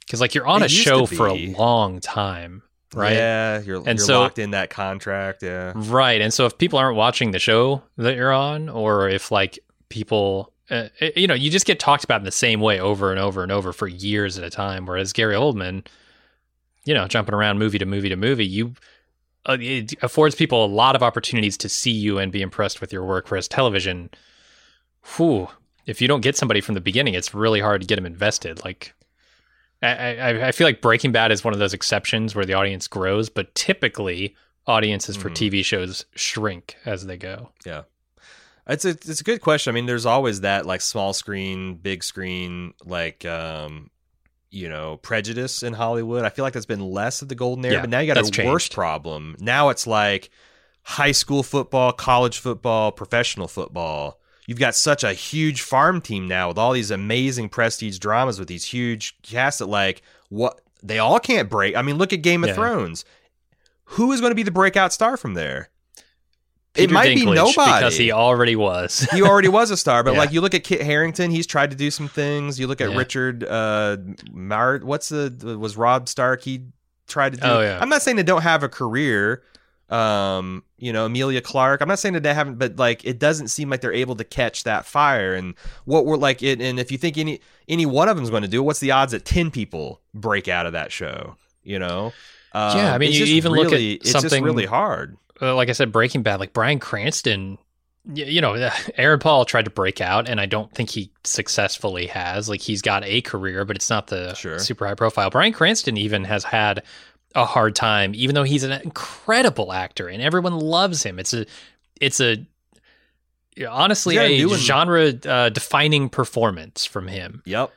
Speaker 1: Because like you're on
Speaker 2: It
Speaker 1: a show for a long time, right?
Speaker 2: Yeah, you're,
Speaker 1: And
Speaker 2: you're
Speaker 1: so-
Speaker 2: locked in that contract. Yeah.
Speaker 1: Right. And so if people aren't watching the show that you're on, or if like people, uh, you know, you just get talked about in the same way over and over and over for years at a time. Whereas Gary Oldman, you know, jumping around movie to movie to movie, you uh, it affords people a lot of opportunities to see you and be impressed with your work. Whereas television, whew, if you don't get somebody from the beginning, it's really hard to get them invested. Like. I, I, I feel like Breaking Bad is one of those exceptions where the audience grows, but typically audiences for
Speaker 2: Mhm.
Speaker 1: TV shows shrink as they go.
Speaker 2: It's a it's a good question. I mean, there's always that like small screen, big screen, like um, you know prejudice in Hollywood. I feel like that's been less of the golden era,
Speaker 1: Yeah,
Speaker 2: but now you got a worse
Speaker 1: changed.
Speaker 2: problem. Now it's like high school football, college football, professional football. You've got such a huge farm team now with all these amazing prestige dramas with these huge casts that like what they all can't break. I mean, look at Game of
Speaker 1: Yeah.
Speaker 2: Thrones. Who is going to be the breakout star from there? It
Speaker 1: Peter
Speaker 2: might be nobody
Speaker 1: because he already was.
Speaker 2: he already was a star, but
Speaker 1: Yeah.
Speaker 2: like you look at Kit Harington, he's tried to do some things. You look at
Speaker 1: Yeah.
Speaker 2: Richard uh Mar what's the was Rob Stark he tried to do.
Speaker 1: Oh, yeah.
Speaker 2: I'm not saying they don't have a career. Um, you know, Emilia Clarke. I'm not saying that they haven't, but like it doesn't seem like they're able to catch that fire. And what we're like it and if you think any any one of them's going to do, it, what's the odds that ten people break out of that show? You know? Um,
Speaker 1: Yeah, I mean, you even look at
Speaker 2: really- it's just
Speaker 1: something-
Speaker 2: really hard.
Speaker 1: Uh, like I said, Breaking Bad, like Bryan Cranston, y- you know, Aaron Paul tried to break out, and I don't think he successfully has. Like he's got a career, but it's not the
Speaker 2: Sure.
Speaker 1: super high profile. Bryan Cranston even has had a hard time, even though he's an incredible actor and everyone loves him. It's a, it's a, honestly
Speaker 2: a,
Speaker 1: genre uh, defining performance from him.
Speaker 2: Yep.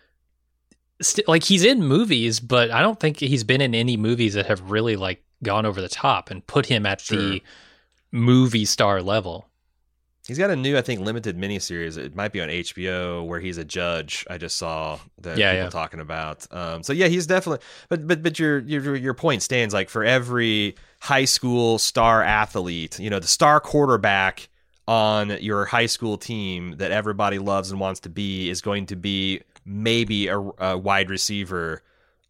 Speaker 1: St- like he's in movies, but I don't think he's been in any movies that have really like gone over the top and put him at
Speaker 2: Sure.
Speaker 1: the movie star level.
Speaker 2: He's got a new, I think, limited miniseries. It might be on HBO where he's a judge. I just saw that
Speaker 1: Yeah,
Speaker 2: people
Speaker 1: yeah.
Speaker 2: talking about. Um, so yeah, he's definitely. But but but your your your point stands. Like for every high school star athlete, you know, the star quarterback on your high school team that everybody loves and wants to be is going to be maybe a, a wide receiver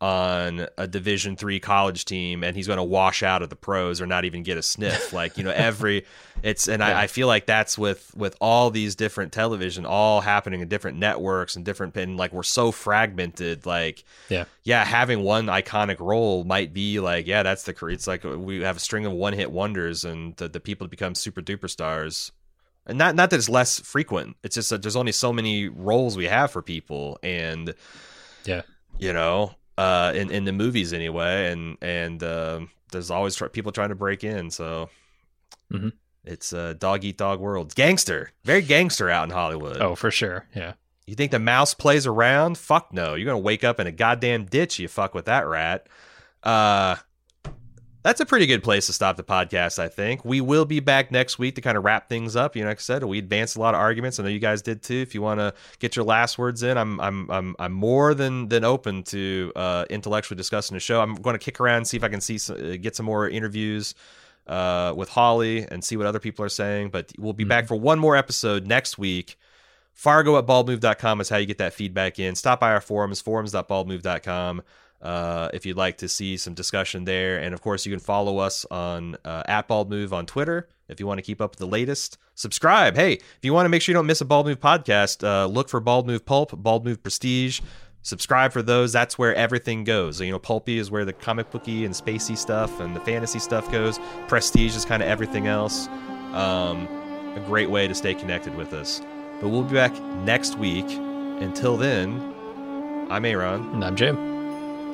Speaker 2: on a division three college team and he's going to wash out of the pros or not even get a sniff like you know every it's and
Speaker 1: Yeah.
Speaker 2: I, I feel like that's with with all these different television all happening in different networks and different and like we're so fragmented like
Speaker 1: Yeah.
Speaker 2: yeah having one iconic role might be like yeah that's the career it's like uh, we have a string of one hit wonders and the, the people become super duper stars and not not that it's less frequent it's just that there's only so many roles we have for people and
Speaker 1: Yeah.
Speaker 2: you know uh in in the movies anyway and and um there's always tr- people trying to break in so
Speaker 1: Mhm.
Speaker 2: it's a dog eat dog world gangster very gangster out in hollywood
Speaker 1: Oh, for sure. Yeah.
Speaker 2: you think the mouse plays around fuck no you're gonna wake up in a goddamn ditch you fuck with that rat uh that's a pretty good place to stop the podcast, I think. We will be back next week to kind of wrap things up. You know, like I said, we advanced a lot of arguments. I know you guys did too. If you want to get your last words in, I'm I'm I'm I'm more than than open to uh, intellectually discussing the show. I'm going to kick around and see if I can see some, uh, get some more interviews uh, with Hawley and see what other people are saying. But we'll be back for one more episode next week. Fargo at baldmove.com is how you get that feedback in. Stop by our forums, forums.baldmove.com uh, if you'd like to see some discussion there. And of course, you can follow us on uh, at Bald Move on Twitter if you want to keep up with the latest. Subscribe. Hey, if you want to make sure you don't miss a Bald Move podcast, uh, look for Bald Move Pulp, Bald Move Prestige. Subscribe for those. That's where everything goes. You know, Pulpy is where the comic booky and spacey stuff and the fantasy stuff goes. Prestige is kind of everything else. Um, a great way to stay connected with us. But we'll be back next week. Until then, I'm Aaron.
Speaker 1: And I'm Jim.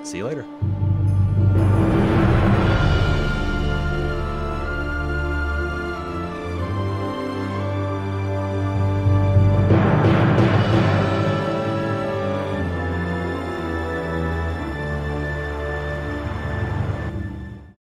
Speaker 2: See you later.